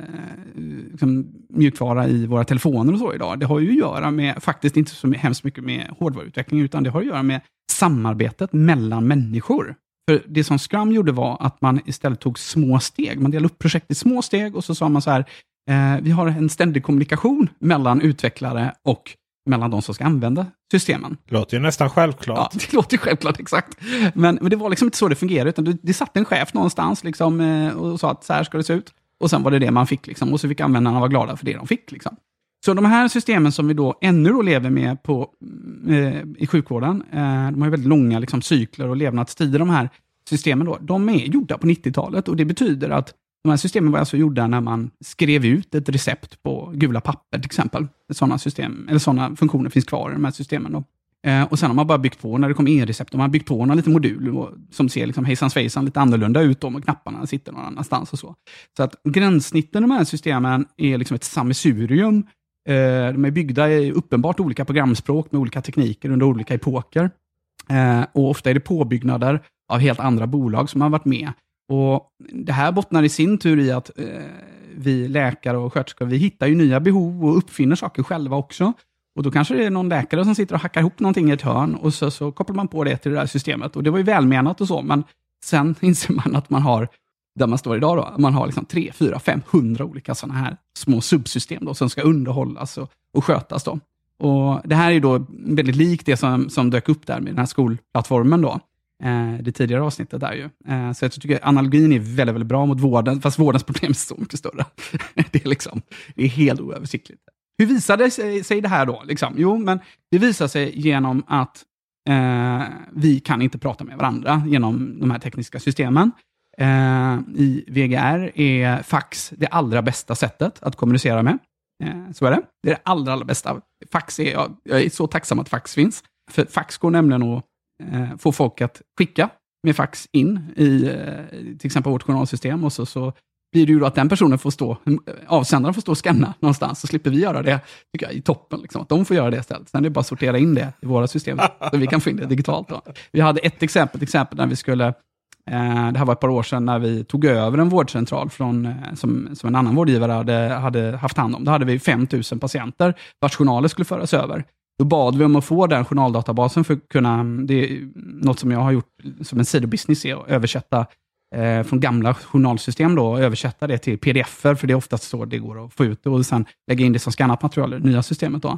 liksom, mjukvara i våra telefoner och så idag, det har ju att göra med, faktiskt inte så hemskt mycket med hårdvaruutveckling, utan det har att göra med samarbetet mellan människor. För det som Scrum gjorde var att man istället tog små steg. Man delade upp projektet i små steg och så sa man så här, eh, vi har en ständig kommunikation mellan utvecklare och mellan de som ska använda systemen. Det låter ju nästan självklart. Ja, det låter självklart, exakt. Men, men det var liksom inte så det fungerade, utan det, det satt en chef någonstans liksom, eh, och sa att så här ska det se ut. Och sen var det det man fick, liksom, och så fick användarna vara glada för det de fick. Liksom. Så de här systemen som vi då ännu då lever med på, eh, i sjukvården, eh, de har väldigt långa liksom, cykler och levnadstider, de här systemen. Då, de är gjorda på 90-talet och det betyder att de här systemen var alltså gjorda när man skrev ut ett recept på gula papper till exempel. Sådana, system, eller sådana funktioner finns kvar i de här systemen. Då. Eh, och sen har man bara byggt på, när det kom e-recept, man har byggt på några liten modul som ser liksom hejsan svejsan lite annorlunda ut om och knapparna sitter någon annanstans och så. Så att gränssnitten i de här systemen är liksom ett sammelsurium. Eh, de är byggda i uppenbart olika programspråk med olika tekniker under olika epoker. Eh, och ofta är det påbyggnader av helt andra bolag som har varit med. Och Det här bottnar i sin tur i att eh, vi läkare och sköterskor, vi hittar ju nya behov och uppfinner saker själva också. Och Då kanske det är någon läkare som sitter och hackar ihop någonting i ett hörn och så, så kopplar man på det till det där systemet. Och Det var ju välmenat och så, men sen inser man att man har, där man står idag, då, man har liksom 3, 4, 500 olika sådana här små subsystem då, som ska underhållas och, och skötas. Då. Och Det här är då väldigt likt det som, som dök upp där med den här skolplattformen. Då eh, det tidigare avsnittet där ju. Eh, så jag tycker analogin är väldigt, väldigt bra mot vården, fast vårdens problem är så mycket större. det, är liksom, det är helt oöversiktligt. Hur visade sig, sig det här då? Liksom? Jo, men det visar sig genom att eh, vi kan inte prata med varandra genom de här tekniska systemen. Eh, I VGR är fax det allra bästa sättet att kommunicera med. Eh, så är det. Det är det allra, allra bästa. Fax är, jag, jag är så tacksam att fax finns. För fax går nämligen att eh, få folk att skicka med fax in i eh, till exempel vårt journalsystem och så, så blir det ju då att den personen får stå, mm, avsändaren får stå och scanna någonstans, så slipper vi göra det, tycker jag, i toppen. Liksom, att de får göra det istället. Sen är det bara att sortera in det i våra system, så vi kan få in det digitalt. Då. Vi hade ett exempel, ett exempel när vi skulle, Eh, det här var ett par år sedan, när vi tog över en vårdcentral från, eh, som, som en annan vårdgivare hade, hade haft hand om. Då hade vi 5 000 patienter vars journaler skulle föras över. Då bad vi om att få den journaldatabasen för att kunna, mm, det är något som jag har gjort som en sidobusiness, är att översätta eh, från gamla journalsystem då, och översätta det till pdf för det är oftast så det går att få ut det och sen lägga in det som skannat material i det nya systemet. Då.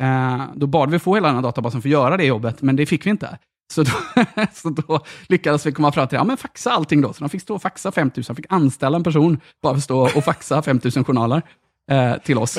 Uh, då bad vi få hela den här databasen för att göra det jobbet, men det fick vi inte. Så då, så då lyckades vi komma fram till, ja men faxa allting då. Så de fick stå och faxa 5000, fick anställa en person bara för att stå och faxa 5000 journaler eh, till oss.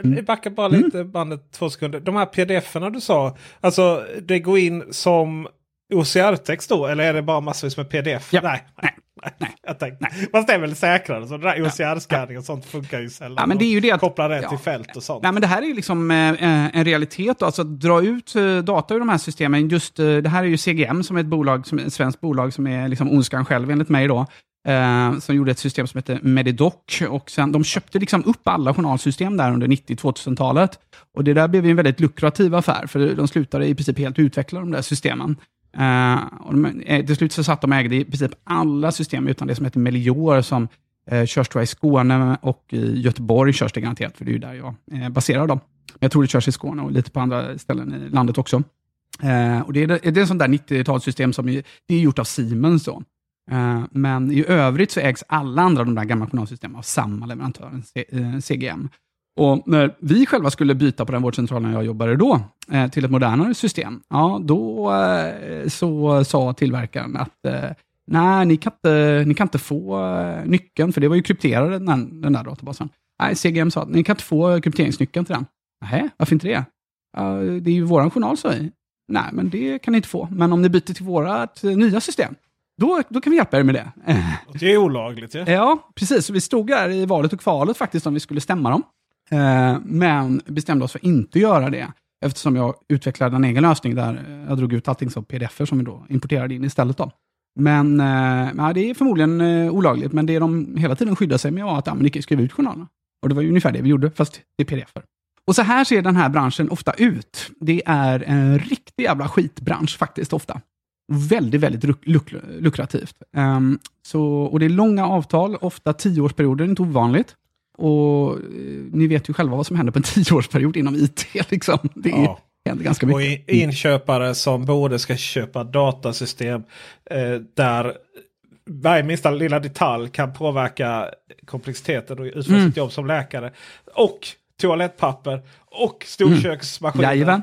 Men du, backa bara lite mm. bandet två sekunder. De här pdf-erna du sa, alltså det går in som OCR-text då? Eller är det bara massvis med pdf? Ja. Nej. Nej. Nej, jag tänkte. Nej. Fast det är väl säkrare. Så OCR-scanning och sånt funkar ju sällan. Ja, men det är ju det att, koppla det ja, till fält och sånt. Nej, men det här är ju liksom eh, en realitet. Då. Alltså att dra ut eh, data ur de här systemen. Just, eh, det här är ju CGM som är ett, bolag, som, ett svenskt bolag som är liksom ondskan själv enligt mig. Då. Eh, som gjorde ett system som heter Medidoc. Och sen, de köpte liksom upp alla journalsystem där under 90-2000-talet. Och det där blev en väldigt lukrativ affär, för de slutade i princip helt utveckla de där systemen. Uh, och de, eh, till slut så satt de och ägde i princip alla system utan det som heter Melior som eh, körs i Skåne och i Göteborg körs det garanterat, för det är ju där jag eh, baserar dem. Då. Jag tror det körs i Skåne och lite på andra ställen i landet också. Eh, och det är, det är ett sånt där 90-talssystem som är, det är gjort av Siemens. Då. Eh, men i övrigt så ägs alla andra av de där gamla journalsystemen av samma leverantör, CGM. Eh, och när vi själva skulle byta på den vårdcentralen jag jobbade då, eh, till ett modernare system, ja, då eh, så sa tillverkaren att eh, nej, ni kan, inte, ni kan inte få eh, nyckeln, för det var ju krypterad den, den där databasen. Nej, CGM sa att ni kan inte få krypteringsnyckeln till den. Nej, varför inte det? det är ju våran journal, sa vi. Nej, men det kan ni inte få. Men om ni byter till vårt nya system, då, då kan vi hjälpa er med det. Det är olagligt ja. Ja, precis. Så vi stod där i valet och kvalet faktiskt om vi skulle stämma dem. Eh, men bestämde oss för att inte göra det, eftersom jag utvecklade en egen lösning där eh, jag drog ut allting som pdf som vi då importerade in istället. Då. Men eh, det är förmodligen eh, olagligt, men det de hela tiden skyddade sig med var att ja, ni kan skriva ut journalerna. Och det var ungefär det vi gjorde, fast i pdf -er. Och så här ser den här branschen ofta ut. Det är en riktig jävla skitbransch faktiskt ofta. Väldigt, väldigt luk luk lukrativt. Um, så, och det är långa avtal, ofta tioårsperioder, inte ovanligt. Och eh, ni vet ju själva vad som händer på en tioårsperiod inom IT. Liksom. Det ja. händer ganska mycket. Och inköpare som både ska köpa datasystem eh, där varje minsta lilla detalj kan påverka komplexiteten och utföra mm. sitt jobb som läkare. Och toalettpapper och storköksmaskiner. Mm. Jajamän.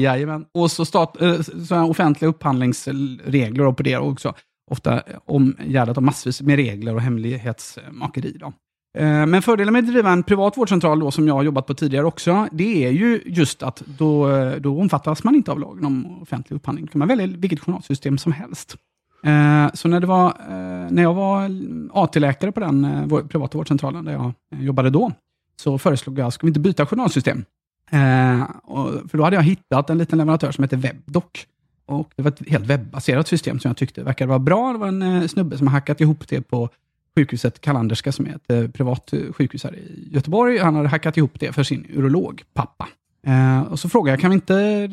Jajamän. Och så, stat, eh, så offentliga upphandlingsregler på det också. Ofta omgärdat av massvis med regler och hemlighetsmakeri. Då. Eh, men fördelen med att driva en privat vårdcentral, då, som jag har jobbat på tidigare också, det är ju just att då, eh, då omfattas man inte av lagen om offentlig upphandling. Då kan man välja vilket journalsystem som helst. Eh, så när, det var, när jag var AT-läkare på den privata vårdcentralen där jag jobbade då, så föreslog jag, ska vi inte byta journalsystem? För då hade jag hittat en liten leverantör som heter Webdoc. Och det var ett helt webbaserat system som jag tyckte verkade vara bra. Det var en snubbe som hackat ihop det på sjukhuset Kalanderska, som är ett eh, privat eh, sjukhus här i Göteborg. Han hade hackat ihop det för sin urolog, pappa. Eh, och så frågade jag, kan, vi inte,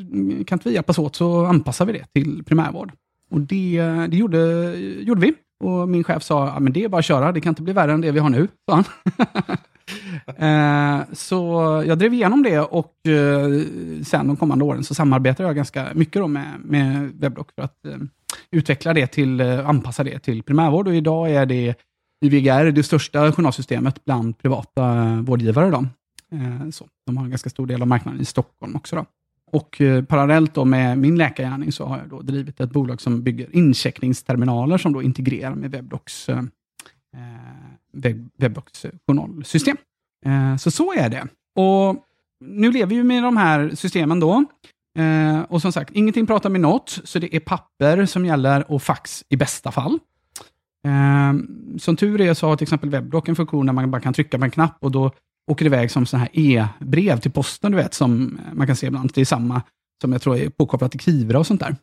kan inte vi hjälpas åt så anpassar vi det till primärvård? Och det, det gjorde, gjorde vi. Och min chef sa, ja, men det är bara att köra, det kan inte bli värre än det vi har nu, sa han. eh, så jag drev igenom det och eh, sen de kommande åren så samarbetade jag ganska mycket då med, med Webdoc för att eh, utveckla det till, eh, anpassa det till primärvård. Och idag är det IVGR är det största journalsystemet bland privata eh, vårdgivare. Då. Eh, så, de har en ganska stor del av marknaden i Stockholm också. Då. Och eh, parallellt då med min läkargärning så har jag då drivit ett bolag som bygger incheckningsterminaler som då integrerar med Webdocs, eh, Web, Webdocs journalsystem. Eh, så så är det. Och nu lever vi med de här systemen då. Eh, och som sagt, ingenting pratar med något, så det är papper som gäller och fax i bästa fall. Eh, som tur är så har till exempel Webdoc en funktion där man bara kan trycka på en knapp och då åker det iväg som sådana här e-brev till posten, du vet, som man kan se ibland. Det är samma som jag tror är påkopplat till Kivra och sånt där.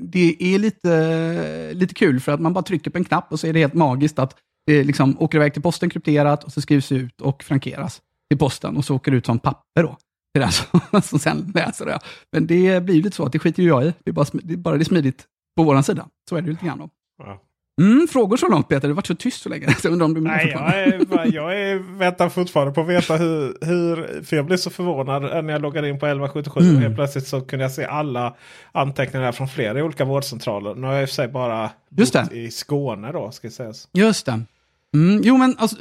Det är lite, lite kul för att man bara trycker på en knapp och så är det helt magiskt att det liksom åker iväg till posten krypterat och så skrivs ut och frankeras till posten och så åker det ut som papper då. Det är som, alltså som sen läser det. Men det blir lite så att det skiter ju jag i. Det är bara, det är bara det är smidigt på vår sida. Så är det lite grann då. Ja. Mm, frågor så långt Peter? Du varit så tyst så länge. Jag undrar om du Nej, jag, är, jag är, väntar fortfarande på att veta hur, hur... För jag blev så förvånad när jag loggade in på 1177. Mm. Och helt plötsligt så kunde jag se alla anteckningar från flera olika vårdcentraler. Nu har jag i och för sig bara Just det. i Skåne då, ska sägas. Just det. Mm, jo, men alltså,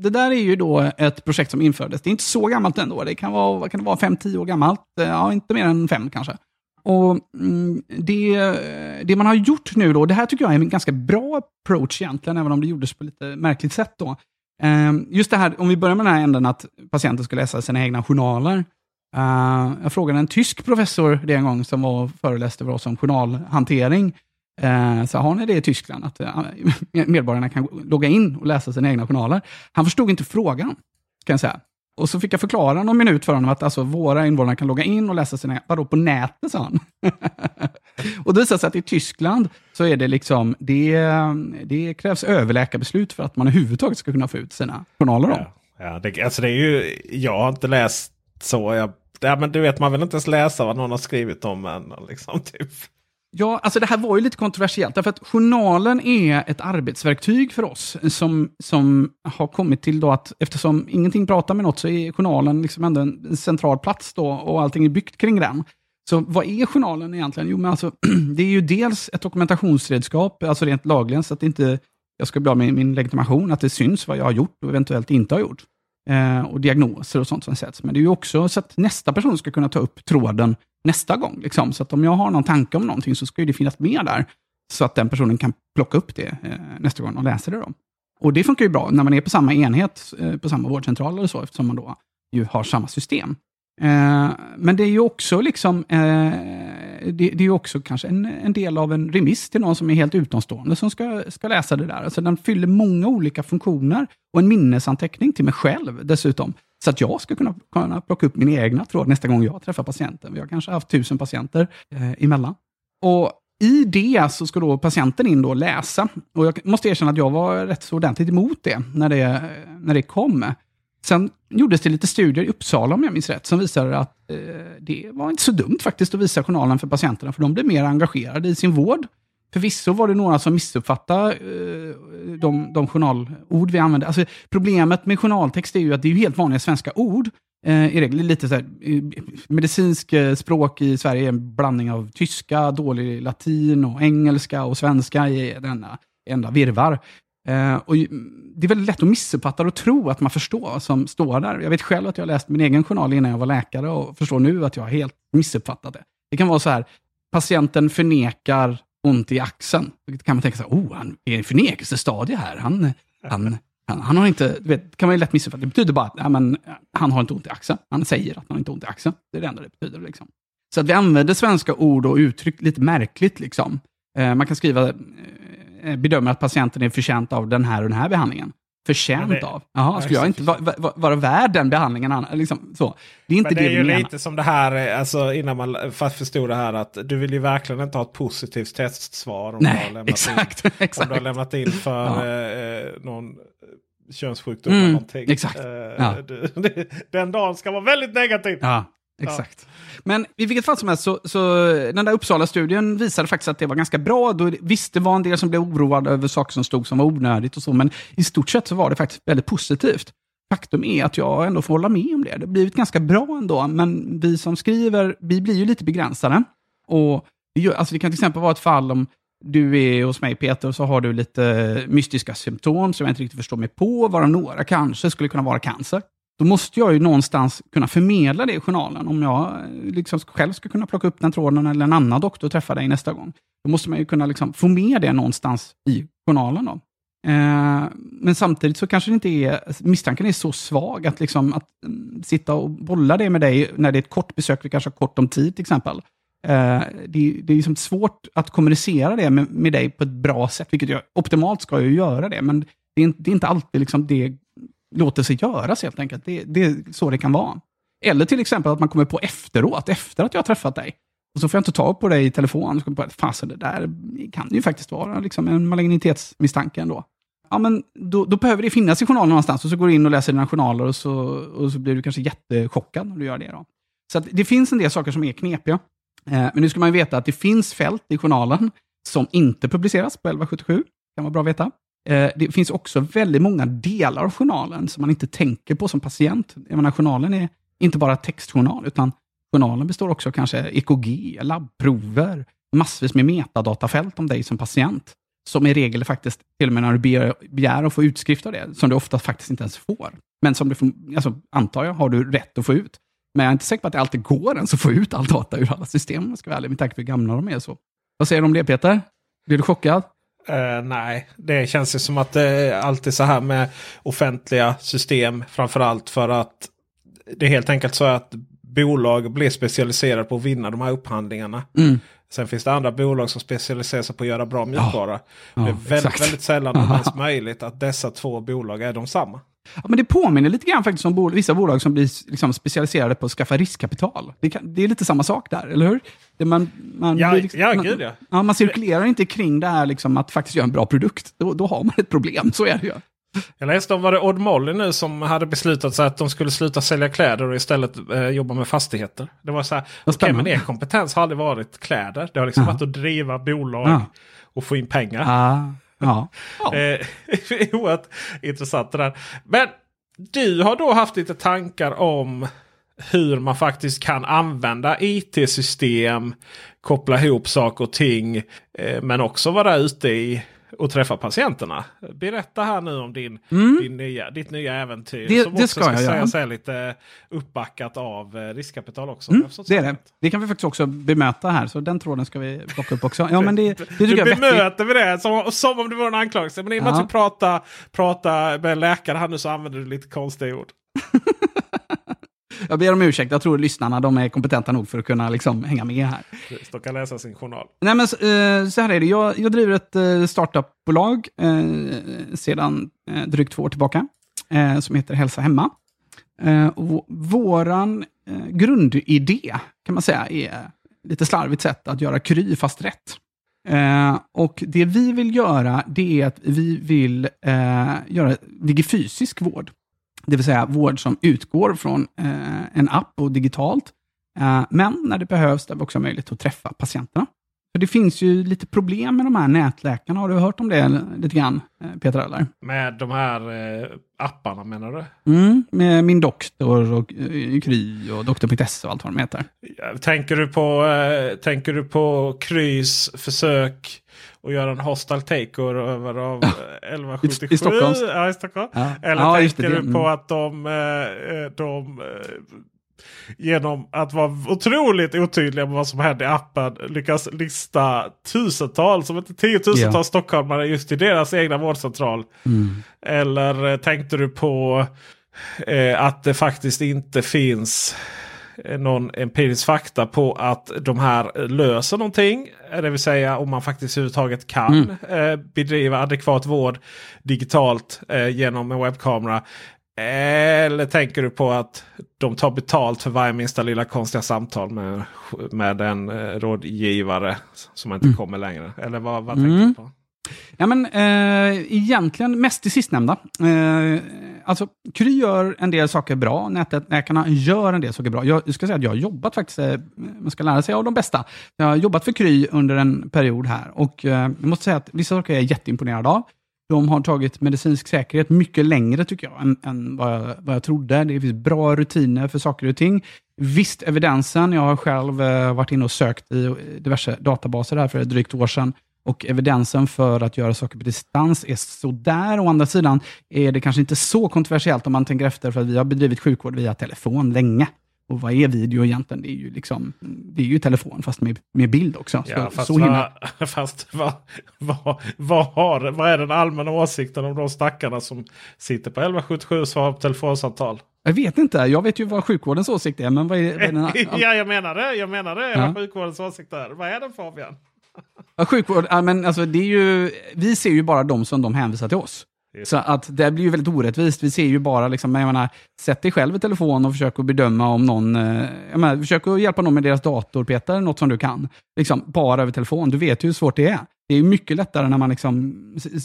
det där är ju då ett projekt som infördes. Det är inte så gammalt ändå. Det kan vara, vad kan det vara, 5-10 år gammalt. Ja, inte mer än fem kanske. Och mm, det, det man har gjort nu då, det här tycker jag är en ganska bra approach egentligen, även om det gjordes på lite märkligt sätt då. Ehm, just det här, om vi börjar med den här änden att patienten ska läsa sina egna journaler. Ehm, jag frågade en tysk professor det en gång som var föreläste för oss om journalhantering. Ehm, så har ni det i Tyskland, att eh, medborgarna kan logga in och läsa sina egna journaler. Han förstod inte frågan, kan jag säga. Och så fick jag förklara någon minut för honom att alltså, våra invånare kan logga in och läsa sina, vadå på nätet sa han. och det visade sig att i Tyskland så är det liksom, det, det krävs överläkarbeslut för att man överhuvudtaget ska kunna få ut sina journaler. Ja, ja det, alltså det är ju, jag har inte läst så. Jag, ja, men du vet, man vill inte ens läsa vad någon har skrivit om en. Liksom, typ. Ja, alltså det här var ju lite kontroversiellt, därför att journalen är ett arbetsverktyg för oss som, som har kommit till då att eftersom ingenting pratar med något så är journalen liksom ändå en central plats då och allting är byggt kring den. Så vad är journalen egentligen? Jo, men alltså, det är ju dels ett dokumentationsredskap, alltså rent lagligen, så att det inte jag ska bli av med min legitimation, att det syns vad jag har gjort och eventuellt inte har gjort. Eh, och diagnoser och sånt som sätts. Men det är ju också så att nästa person ska kunna ta upp tråden nästa gång. Liksom. Så att om jag har någon tanke om någonting så ska det finnas med där. Så att den personen kan plocka upp det eh, nästa gång och läsa det. Då. Och det funkar ju bra när man är på samma enhet, eh, på samma vårdcentral eller så, eftersom man då ju har samma system. Eh, men det är ju också liksom, eh, det, det, är också kanske en, en, del av en remiss till någon som är helt utomstående som ska, ska läsa det där. Alltså den fyller många olika funktioner och en minnesanteckning till mig själv dessutom. Så att jag ska kunna, kunna plocka upp min egna tråd nästa gång jag träffar patienten. Vi har kanske haft tusen patienter eh, emellan. Och i det så ska då patienten in och läsa. Och jag måste erkänna att jag var rätt så ordentligt emot det när det, när det kom. Sen gjordes det lite studier i Uppsala, om jag minns rätt, som visade att eh, det var inte så dumt faktiskt att visa journalen för patienterna, för de blev mer engagerade i sin vård. Förvisso var det några som missuppfattade eh, de, de journalord vi använde. Alltså, problemet med journaltext är ju att det är helt vanliga svenska ord. Eh, I regel lite så här, eh, medicinsk språk i Sverige är en blandning av tyska, dålig latin och engelska och svenska i denna enda virvar. Och det är väldigt lätt att missuppfatta och tro att man förstår vad som står där. Jag vet själv att jag läst min egen journal innan jag var läkare och förstår nu att jag helt missuppfattat det. Det kan vara så här, patienten förnekar ont i axeln. Då kan man tänka så här, oh, han är i förnekelsestadie här. Han, han, han, han, har inte, du vet, kan man ju lätt missuppfatta. Det betyder bara att ja, men, han har inte ont i axeln. Han säger att han inte har ont i axeln. Det är det enda det betyder. Liksom. Så att vi använder svenska ord och uttryck lite märkligt. Liksom. Eh, man kan skriva Eh, eh bedömer att patienten är förtjänt av den här och den här behandlingen. Förtjänt det, av? Jaha, skulle jag inte vara, vara värd den behandlingen? Liksom, så. Det är inte men det, det är ju lite som det här, eh, alltså, innan man förstod det här att du vill ju verkligen inte ha ett positivt testsvar. Om Nej, du har exakt, in, exakt. Om du har lämnat in för ja. eh, någon könssjukdom mm, eller någonting. Exakt. Eh, ja. den dagen ska vara väldigt negativ. Ja, Exakt. Ja. Men i vilket fall som helst, så, så den där Uppsala-studien visade faktiskt att det var ganska bra. Då, visst, det var en del som blev oroade över saker som stod som var onödigt och så, men i stort sett så var det faktiskt väldigt positivt. Faktum är att jag ändå får hålla med om det. Det har blivit ganska bra ändå, men vi som skriver, vi blir ju lite begränsade. Och det, alltså det kan till exempel vara ett fall om du är hos mig Peter och så har du lite mystiska symptom som jag inte riktigt förstår mig på, varav några kanske skulle kunna vara cancer. Då måste jag ju någonstans kunna förmedla det i journalen. Om jag eh, liksom själv ska kunna plocka upp den tråden eller en annan doktor träffar dig nästa gång. Då måste man ju kunna liksom få med det någonstans i journalen. Då. Eh, men samtidigt så kanske det inte är, misstanken är så svag att, liksom, att mm, sitta och bolla det med dig när det är ett kort besök, vi kanske har kort om tid till exempel. Eh, det, det, är liksom svårt att kommunicera det med, med dig på ett bra sätt, vilket jag optimalt ska jag göra det, men det är, det är inte alltid liksom det låter sig göras helt enkelt. Det, det är så det kan vara. Eller till exempel att man kommer på efteråt, efter att jag har träffat dig. Och så får jag inte tag på dig i telefon. Så bara, Fasen, det där kan ju faktiskt vara liksom en malignitetsmisstanke ändå. Ja, men då, då, behöver det finnas i journalen någonstans. Och så går du in och läser dina journaler och så, och så blir du kanske jättechockad när du gör det. Då. Så det finns en del saker som är knepiga. Eh, men nu ska man ju veta att det finns fält i journalen som inte publiceras på 1177. Det kan vara bra att veta. Eh, det finns också väldigt många delar av journalen som man inte tänker på som patient. Jag menar, journalen är inte bara textjournal, utan journalen består också av kanske EKG, labbprover, massvis med metadatafält om dig som patient, som i regel faktiskt, till och med när du begär, begär att få utskrift av det, som du ofta faktiskt inte ens får. Men som du får, alltså, antar jag, har du rätt att få ut. Men jag är inte säker på att det alltid går ens att få ut all data ur alla system, om jag ska vara ärlig, med tanke på hur gamla de är. Så. Vad säger du om det, Peter? Blir du chockad? Uh, nej, det känns ju som att det är alltid så här med offentliga system. Framförallt för att det är helt enkelt så att bolag blir specialiserade på att vinna de här upphandlingarna. Mm. Sen finns det andra bolag som specialiserar sig på att göra bra mjukvara. Ja, det är väldigt, väldigt sällan ens möjligt att dessa två bolag är de samma. Ja, men det påminner lite grann faktiskt om bol- vissa bolag som blir liksom specialiserade på att skaffa riskkapital. Det, kan, det är lite samma sak där, eller hur? Det man, man, Ja, blir liksom, ja, man, gud, ja. ja. Man cirkulerar inte kring det här liksom, att faktiskt göra en bra produkt. Då, då har man ett problem, så är det ju. Jag läste om var det Odd Molly nu som hade beslutat sig att de skulle sluta sälja kläder och istället eh, jobba med fastigheter. Det var så här, okej men spännande. er kompetens har aldrig varit kläder. Det har liksom Ja. varit att driva bolag Ja. och få in pengar. Ah, ja. ja. Eh, oerhört intressant det där. Men du har då haft lite tankar om hur man faktiskt kan använda IT-system, koppla ihop saker och ting, eh, men också vara ute i och träffa patienterna. Berätta här nu om din, din nya, ditt nya äventyr. Mm. Det- som det också ska jag göra. sägas är lite uppbackat av eh, riskkapital också. Mm, det är det. Det kan vi faktiskt också bemöta här, så den tråden ska vi plocka upp också. Ja, men det, det Du jag bemöter vi det som, som om det vore en anklagelse. Men i och med att pratar, pratar med en läkare här nu så använder du lite konstiga ord. Jag ber om ursäkt, jag tror lyssnarna de är kompetenta nog för att kunna liksom hänga med här. De kan läsa sin journal. Nej, men så, eh, så här är det. Jag, jag driver ett eh, startupbolag eh, sedan eh, drygt två år tillbaka, eh, som heter Hälsa Hemma. Och våran eh, grundidé, kan man säga, är lite slarvigt sätt att göra Kry fast rätt. Eh, och det vi vill göra, det är att vi vill eh, göra digifysisk vård. Det vill säga vård som utgår från eh, en app och digitalt. Eh, men när det behövs, där vi också har möjlighet att träffa patienterna. För det finns ju lite problem med de här nätläkarna. Har du hört om det lite grann, eh, Peter Eller? Med de här eh, apparna menar du? Mm, med Min Doktor och eh, Kry och Doktor.se och allt vad de heter. Tänker du på, eh, tänker du på Krys försök att göra en hostile takeover av eh, 1177? I- i Stockholm. Ja, i Stockholm. Ja. Eller Ja, tänker du det- på mm. att de, eh, eh, de eh, genom att vara otroligt otydliga med vad som hände i appen lyckas lista tusentals, om inte tiotusentals Ja. stockholmare just i deras egna vårdcentral? Mm. Eller eh, tänkte du på eh, att det faktiskt inte finns eh, någon empirisk fakta på att de här löser någonting. Det vill säga om man faktiskt överhuvudtaget kan eh, bedriva adekvat vård digitalt eh, genom en webbkamera. Eller tänker du på att de tar betalt för varje minsta lilla konstiga samtal med, med en eh, rådgivare som inte kommer längre? Eller vad, vad tänker du på? Ja, men, eh, egentligen mest det sistnämnda. Eh, alltså, Kry gör en del saker bra, nätläkarna gör en del saker bra. Jag ska säga att jag har jobbat faktiskt, eh, man ska lära sig av de bästa. Jag har jobbat för Kry under en period här och eh, jag måste säga att vissa saker är jag jätteimponerad av. De har tagit medicinsk säkerhet mycket längre tycker jag, än, än vad, jag vad jag trodde. Det finns bra rutiner för saker och ting. Visst, evidensen. Jag har själv eh, varit inne och sökt i diverse databaser här för ett drygt år sedan. Och evidensen för att göra saker på distans är sådär. Å andra sidan är det kanske inte så kontroversiellt om man tänker efter, för att vi har bedrivit sjukvård via telefon länge. Och vad är video egentligen? Det är ju, liksom, det är ju telefon, fast med, med bild också. Så, Ja, fast, så himla... vad, fast vad, vad, vad, har, vad är den allmänna åsikten om de stackarna som sitter på 1177 och svarar på telefonsamtal? Jag vet inte, jag vet ju vad sjukvårdens åsikt är, men vad är, vad är den... ja, jag menar det. Jag menar det. Ja. Vad sjukvårdens åsikt är. Vad är den Fabian? Ja, sjukvård, ja, men alltså, det är ju, vi ser ju bara de som de hänvisar till oss. Så att det blir ju väldigt orättvist. Vi ser ju bara, liksom, jag menar, sätt dig själv i telefon och försök att bedöma om någon, eh, jag menar, försök att hjälpa någon med deras dator, Peter, något som du kan. Liksom, bara över telefon. Du vet ju hur svårt det är. Det är mycket lättare när man liksom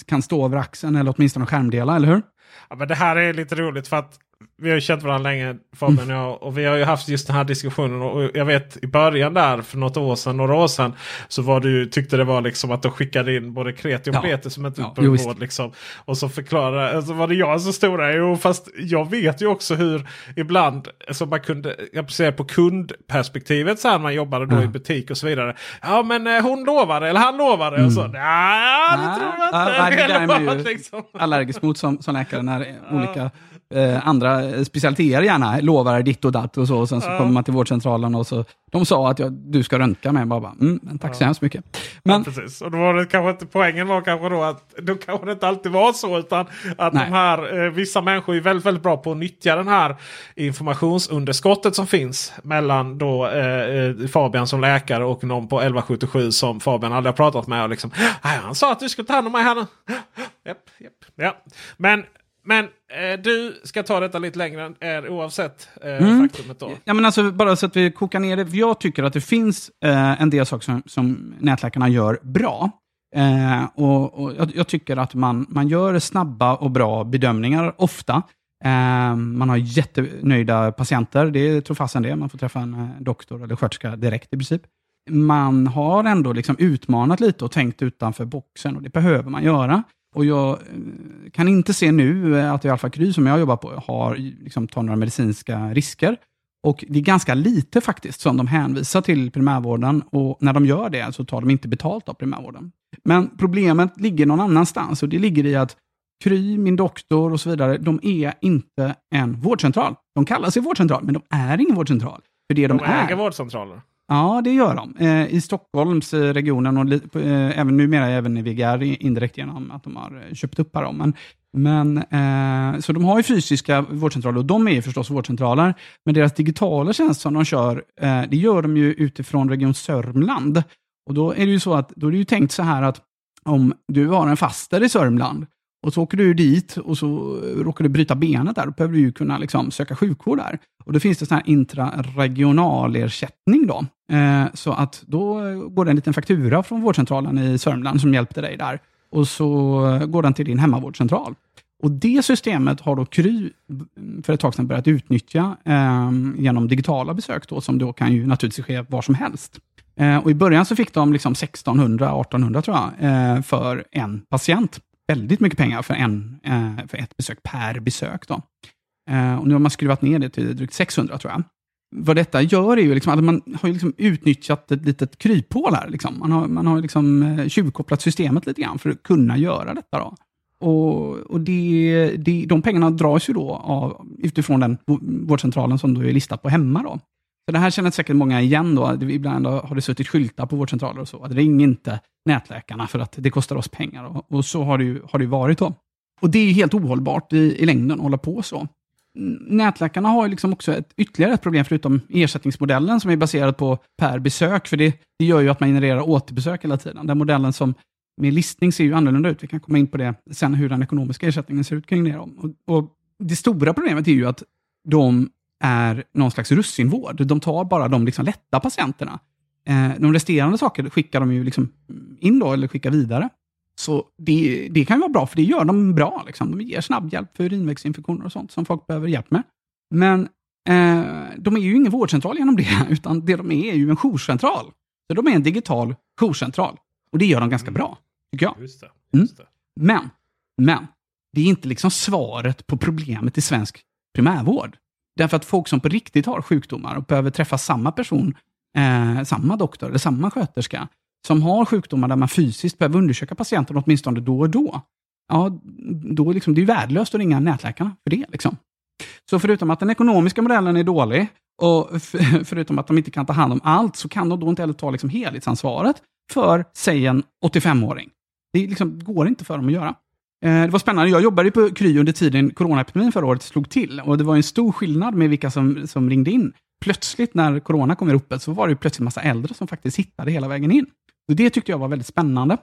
kan stå över axeln eller åtminstone skärmdela, eller hur? Ja, men det här är lite roligt för att vi har ju känt varandra länge Fabian Mm. och jag. Och vi har ju haft just den här diskussionen. Och jag vet i början där för något år sedan, några år sedan. Så var du, tyckte det var liksom att de skickade in både kreti och Ja. pleti som inte Ja, vård. Liksom. Och så förklarade, så var det jag som stod där. Jo, fast jag vet ju också hur ibland, så man kunde, jag ser på kundperspektivet så här man jobbade då Ja. i butik och så vidare. Ja men eh, hon lovade, eller han lovade. Och så, det Mm. Ja, tror jag ja, inte. ja, det där är man ju liksom. allergisk mot som, som läkare när olika eh, andra eh, specialiteter gärna, lovar ditt och datt och så. Och sen så Ja. kommer man till vårdcentralen och så, de sa att jag, du ska röntga mig. Bara, mm, tack så hemskt mycket. Men, Ja, precis. Och då var det kanske inte, poängen var kanske då att då kanske det inte alltid var så. Utan att Nej. de här, eh, vissa människor är väldigt, väldigt bra på att nyttja den här informationsunderskottet som finns mellan då eh, eh, Fabian som läkare och någon på 1177 som Fabian aldrig har pratat med. Och liksom, "Nej, han sa att du skulle ta hand om mig här nu. Japp, ja. Men, men eh, du ska ta detta lite längre eh, oavsett eh, Mm. faktumet då. Ja, men alltså, bara så att vi kokar ner det. Jag tycker att det finns eh, en del saker som, som nätläkarna gör bra. Eh, och, och jag, jag tycker att man, man gör snabba och bra bedömningar ofta. Eh, man har jättenöjda patienter, det tror fasen det. Man får träffa en eh, doktor eller sköterska direkt i princip. Man har ändå liksom utmanat lite och tänkt utanför boxen och det behöver man göra. Och jag eh, kan inte se nu eh, att i Alfa Kry, som jag jobbar på, har liksom, tar några medicinska risker. Och det är ganska lite faktiskt som de hänvisar till primärvården och när de gör det så tar de inte betalt av primärvården. Men problemet ligger någon annanstans och det ligger i att Kry, min doktor och så vidare, de är inte en vårdcentral. De kallar sig vårdcentral, men de är ingen vårdcentral. För det de, De är... äger vårdcentraler. Ja, det gör de. Eh, I Stockholmsregionen eh, och eh, även numera även i VGR indirekt genom att de har eh, köpt upp här. Men, men, eh, så de har ju fysiska vårdcentraler och de är ju förstås vårdcentraler. Men deras digitala tjänst som de kör, eh, det gör de ju utifrån Region Sörmland. Och då är det ju så att, då är det ju tänkt så här att om du har en faster i Sörmland och så åker du dit och så eh, råkar du bryta benet där, då behöver du ju kunna liksom söka sjukvård där. Och då finns det sån här intraregionalersättning då. Eh, så att då eh, går det en liten faktura från vårdcentralen i Sörmland som hjälpte dig där. Och så eh, går den till din hemmavårdscentral. Och det systemet har då Kry mm, för ett tag sedan börjat utnyttja eh, genom digitala besök då, som då kan ju naturligtvis ske var som helst. Eh, och I början så fick de liksom 1600-1800 tror jag, eh, för en patient. Väldigt mycket pengar för, en, eh, för ett besök per besök. Då. Eh, och nu har man skruvat ner det till drygt 600 tror jag. Vad detta gör är ju liksom att man har ju liksom utnyttjat ett litet kryphål här. Liksom. Man har, man har liksom eh, tjuvkopplat systemet lite grann för att kunna göra detta. Då. Och, och det, det, de pengarna dras ju då av, utifrån den vårdcentralen som då är listad på hemma. Då. Så det här känner säkert många igen. Då. Ibland har det suttit skyltar på vårdcentraler och så. Att ring inte nätläkarna för att det kostar oss pengar. Och, och så har det ju har det varit. då. Och det är ju helt ohållbart i, i längden att hålla på så. Nätläkarna har ju liksom också ett, ytterligare ett problem förutom ersättningsmodellen som är baserad på per besök. För det, det gör ju att man genererar återbesök hela tiden. Den modellen som med listning ser ju annorlunda ut. Vi kan komma in på det sen, hur den ekonomiska ersättningen ser ut kring det. Och, och det stora problemet är ju att de är någon slags russinvård. De tar bara de liksom lätta patienterna. Eh, de resterande saker skickar de ju liksom in då, eller skickar vidare. Så det, det kan ju vara bra, för det gör de bra. Liksom. De ger snabb hjälp för urinvägsinfektioner och sånt som folk behöver hjälp med. Men eh, de är ju ingen vårdcentral genom det, utan det de är är ju en jourcentral. Så de är en digital jourcentral. Och det gör de ganska bra, tycker jag. Just det. Mm. Just det. Men, men, det är inte liksom svaret på problemet i svensk primärvård. Därför att folk som på riktigt har sjukdomar och behöver träffa samma person, eh, samma doktor eller samma sköterska, som har sjukdomar där man fysiskt behöver undersöka patienten åtminstone då och då, ja, då liksom, det är värdelöst att ringa nätläkarna för det. Liksom. Så förutom att den ekonomiska modellen är dålig, och förutom att de inte kan ta hand om allt, så kan de då inte heller ta liksom helhetsansvaret för, säg en 85-åring. Det liksom går inte för dem att göra. Eh, det var spännande. Jag jobbade på Kry under tiden coronaepidemin förra året slog till. Och det var en stor skillnad med vilka som, som ringde in. Plötsligt när corona kom i ropet så var det plötsligt massa äldre som faktiskt hittade hela vägen in. Och det tyckte jag var väldigt spännande.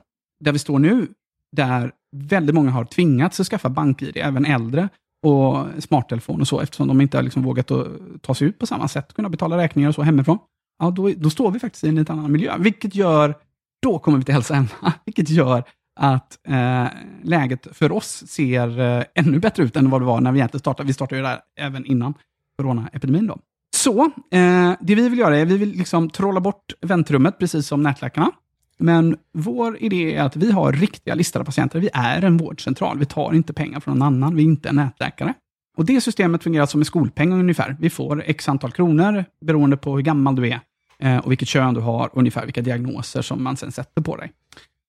Där vi står nu, där väldigt många har tvingats att skaffa bank-id, även äldre, och smarttelefon och så, eftersom de inte har liksom vågat att ta sig ut på samma sätt, kunna betala räkningar och så hemifrån. Ja, då, då står vi faktiskt i en lite annan miljö, vilket gör, då kommer vi till hälsa hemma, vilket gör att eh, läget för oss ser eh, ännu bättre ut än vad det var när vi egentligen startade. Vi startade ju där även innan coronaepidemin. Då. Så, eh, det vi vill göra är vi vill liksom trolla bort väntrummet, precis som nätläkarna. Men vår idé är att vi har riktiga listade patienter. Vi är en vårdcentral. Vi tar inte pengar från någon annan. Vi är inte en nätläkare. Och Det systemet fungerar som en skolpeng ungefär. Vi får x antal kronor beroende på hur gammal du är eh, och vilket kön du har, och ungefär vilka diagnoser som man sen sätter på dig.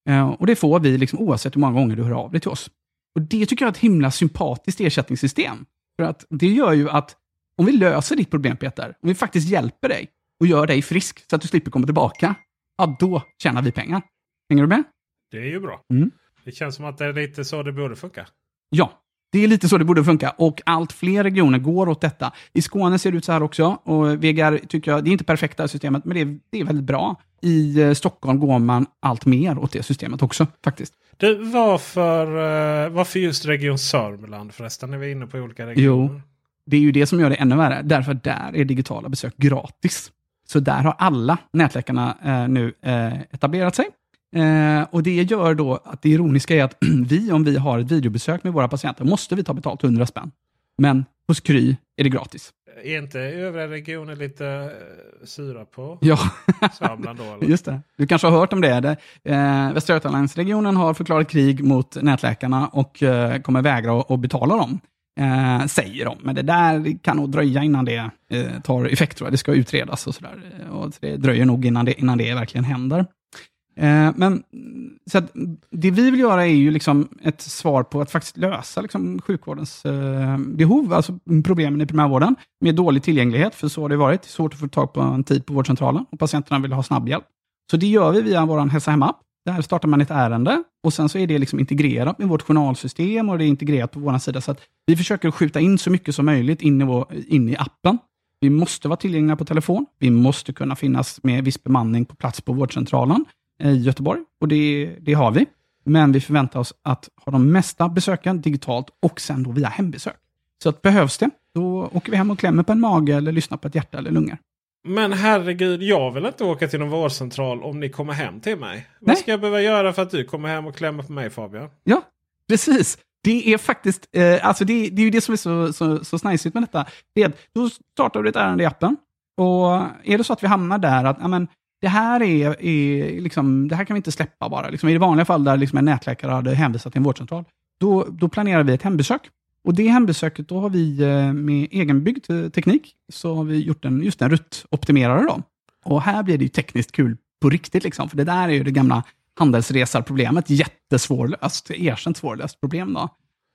Eh, och Det får vi liksom oavsett hur många gånger du hör av dig till oss. Och Det tycker jag är ett himla sympatiskt ersättningssystem. För att det gör ju att om vi löser ditt problem Peter, om vi faktiskt hjälper dig och gör dig frisk så att du slipper komma tillbaka, ja då tjänar vi pengar. Hänger du med? Det är ju bra. Mm. Det känns som att det är lite så det borde funka. Ja, det är lite så det borde funka och allt fler regioner går åt detta. I Skåne ser det ut så här också och VGR tycker jag, det är inte perfekta systemet, men det är, det är väldigt bra. I eh, Stockholm går man allt mer åt det systemet också faktiskt. Du, varför, eh, varför just Region Sörmland förresten? När vi är inne på olika regioner. Jo. Det är ju det som gör det ännu värre, därför där är digitala besök gratis. Så där har alla nätläkarna eh, nu eh, etablerat sig. Eh, och Det gör då att det ironiska är att vi, om vi har ett videobesök med våra patienter, måste vi ta betalt 100 spänn. Men hos Kry är det gratis. Är inte övriga regioner lite eh, sura på Ja, Sörmland då? Eller? just det. Du kanske har hört om det. det eh, Västra Götalandsregionen har förklarat krig mot nätläkarna och eh, kommer vägra att, betala dem. Eh, säger de. Men det där kan nog dröja innan det eh, tar effekt. Tror jag. Det ska utredas och sådär. Och det dröjer nog innan det, innan det verkligen händer. Eh, men så att, det vi vill göra är ju liksom ett svar på att faktiskt lösa liksom, sjukvårdens eh, behov, alltså problemen i primärvården, med dålig tillgänglighet, för så har det varit. Det är svårt att få tag på en tid på vårdcentralen och patienterna vill ha snabb hjälp. Så det gör vi via vår Hälsa Hemma-app. Där startar man ett ärende och sen så är det liksom integrerat med vårt journalsystem och det är integrerat på vår sida. Så att vi försöker skjuta in så mycket som möjligt in i, vår, in i appen. Vi måste vara tillgängliga på telefon. Vi måste kunna finnas med viss bemanning på plats på vårdcentralen i Göteborg och det, det har vi. Men vi förväntar oss att ha de mesta besöken digitalt och sen då via hembesök. Så att behövs det, då åker vi hem och klämmer på en mage eller lyssnar på ett hjärta eller lungor. Men herregud, jag vill inte åka till någon vårdcentral om ni kommer hem till mig. Nej. Vad ska jag behöva göra för att du kommer hem och klämmer på mig Fabian? Ja, precis. Det är faktiskt, eh, alltså det, det är ju det som är så, så, så snajsigt med detta. Det är då startar du ett ärende i appen och är det så att vi hamnar där att ja, men, det här är, är liksom, det här kan vi inte släppa bara. Liksom, I det vanliga fall där liksom en nätläkare hade hänvisat till en vårdcentral, då, då planerar vi ett hembesök. Och det hembesöket, då har vi eh, med egenbyggd eh, teknik, så har vi gjort en, just en ruttoptimerare. Då. Och här blir det ju tekniskt kul på riktigt, liksom, för det där är ju det gamla handelsresarproblemet, jättesvårlöst, erkänt svårlöst problem. Då.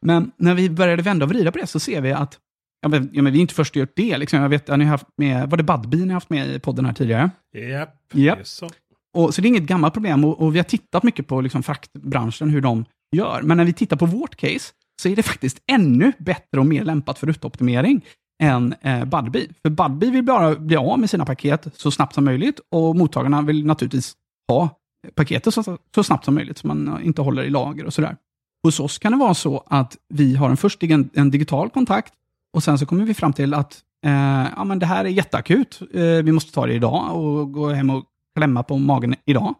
Men när vi började vända och vrida på det så ser vi att ja, men, ja, men vi är inte först att gjort det. Liksom. Jag vet, ni har haft med, var det Budbee ni haft med i podden här tidigare? Japp, det är så. Och, så det är inget gammalt problem och, och vi har tittat mycket på liksom, fraktbranschen, hur de gör. Men när vi tittar på vårt case så är det faktiskt ännu bättre och mer lämpat för ruttoptimering än eh, Budbee. För Budbee vill bara bli av med sina paket så snabbt som möjligt och mottagarna vill naturligtvis ha paketet så, så snabbt som möjligt så man inte håller i lager och sådär. Hos oss kan det vara så att vi har en först en, en digital kontakt och sen så kommer vi fram till att eh, ja, men det här är jätteakut. Eh, vi måste ta det idag och gå hem och klämma på magen idag.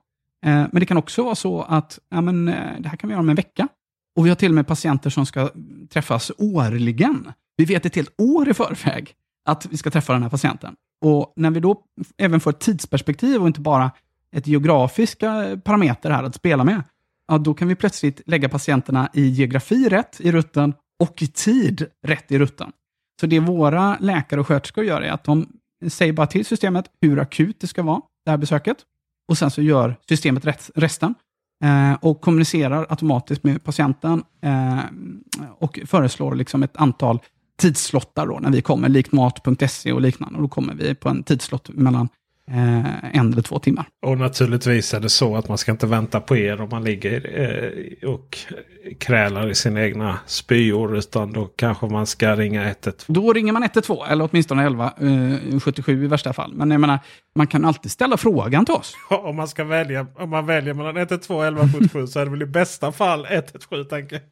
Eh, men det kan också vara så att ja, men, eh, det här kan vi göra om en vecka. Och vi har till och med patienter som ska träffas årligen. Vi vet ett helt år i förväg att vi ska träffa den här patienten. Och när vi då även får ett tidsperspektiv och inte bara ett geografiska parameter här att spela med, ja, då kan vi plötsligt lägga patienterna i geografi rätt i rutten och i tid rätt i rutten. Så det våra läkare och sköterskor gör är att de säger bara till systemet hur akut det ska vara, det här besöket. Och sen så gör systemet resten. Eh, och kommunicerar automatiskt med patienten eh, och föreslår liksom ett antal tidslottar då, när vi kommer, likt mat.se och liknande. Och då kommer vi på en tidslott mellan eh, en eller två timmar. Och naturligtvis är det så att man ska inte vänta på er om man ligger eh, och krälar i sina egna spyor. Utan då kanske man ska ringa 112. Då ringer man 112, eller åtminstone 11, eh, 77 i värsta fall. Men jag menar, man kan alltid ställa frågan till oss. Om man ska välja, om man väljer mellan 112 och 1177 så är det väl i bästa fall 117 tänker jag.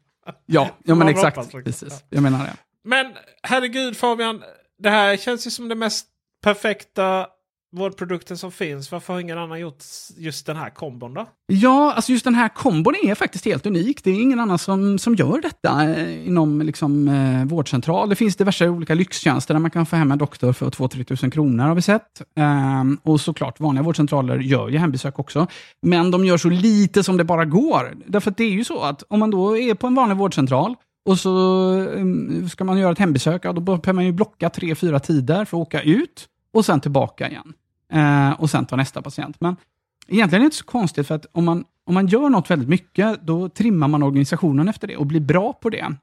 Ja, ja men exakt. liksom. Precis. Jag menar det. Men herregud Fabian, det här känns ju som det mest perfekta vårdprodukten som finns. Varför har ingen annan gjort just den här kombon då? Ja, alltså just den här kombon är faktiskt helt unik. Det är ingen annan som, som gör detta eh, inom liksom, eh, vårdcentral. Det finns diverse olika lyxtjänster där man kan få hem en doktor för 2-3 tusen kronor har vi sett. Ehm, och såklart, vanliga vårdcentraler gör ju hembesök också. Men de gör så lite som det bara går. Därför att det är ju så att om man då är på en vanlig vårdcentral och så um, ska man göra ett hembesök, ja, då behöver man ju blocka tre, fyra tider för att åka ut och sen tillbaka igen. Eh, och sen ta nästa patient. Men egentligen är det inte så konstigt, för att om man, om man gör något väldigt mycket, då trimmar man organisationen efter det och blir bra på det.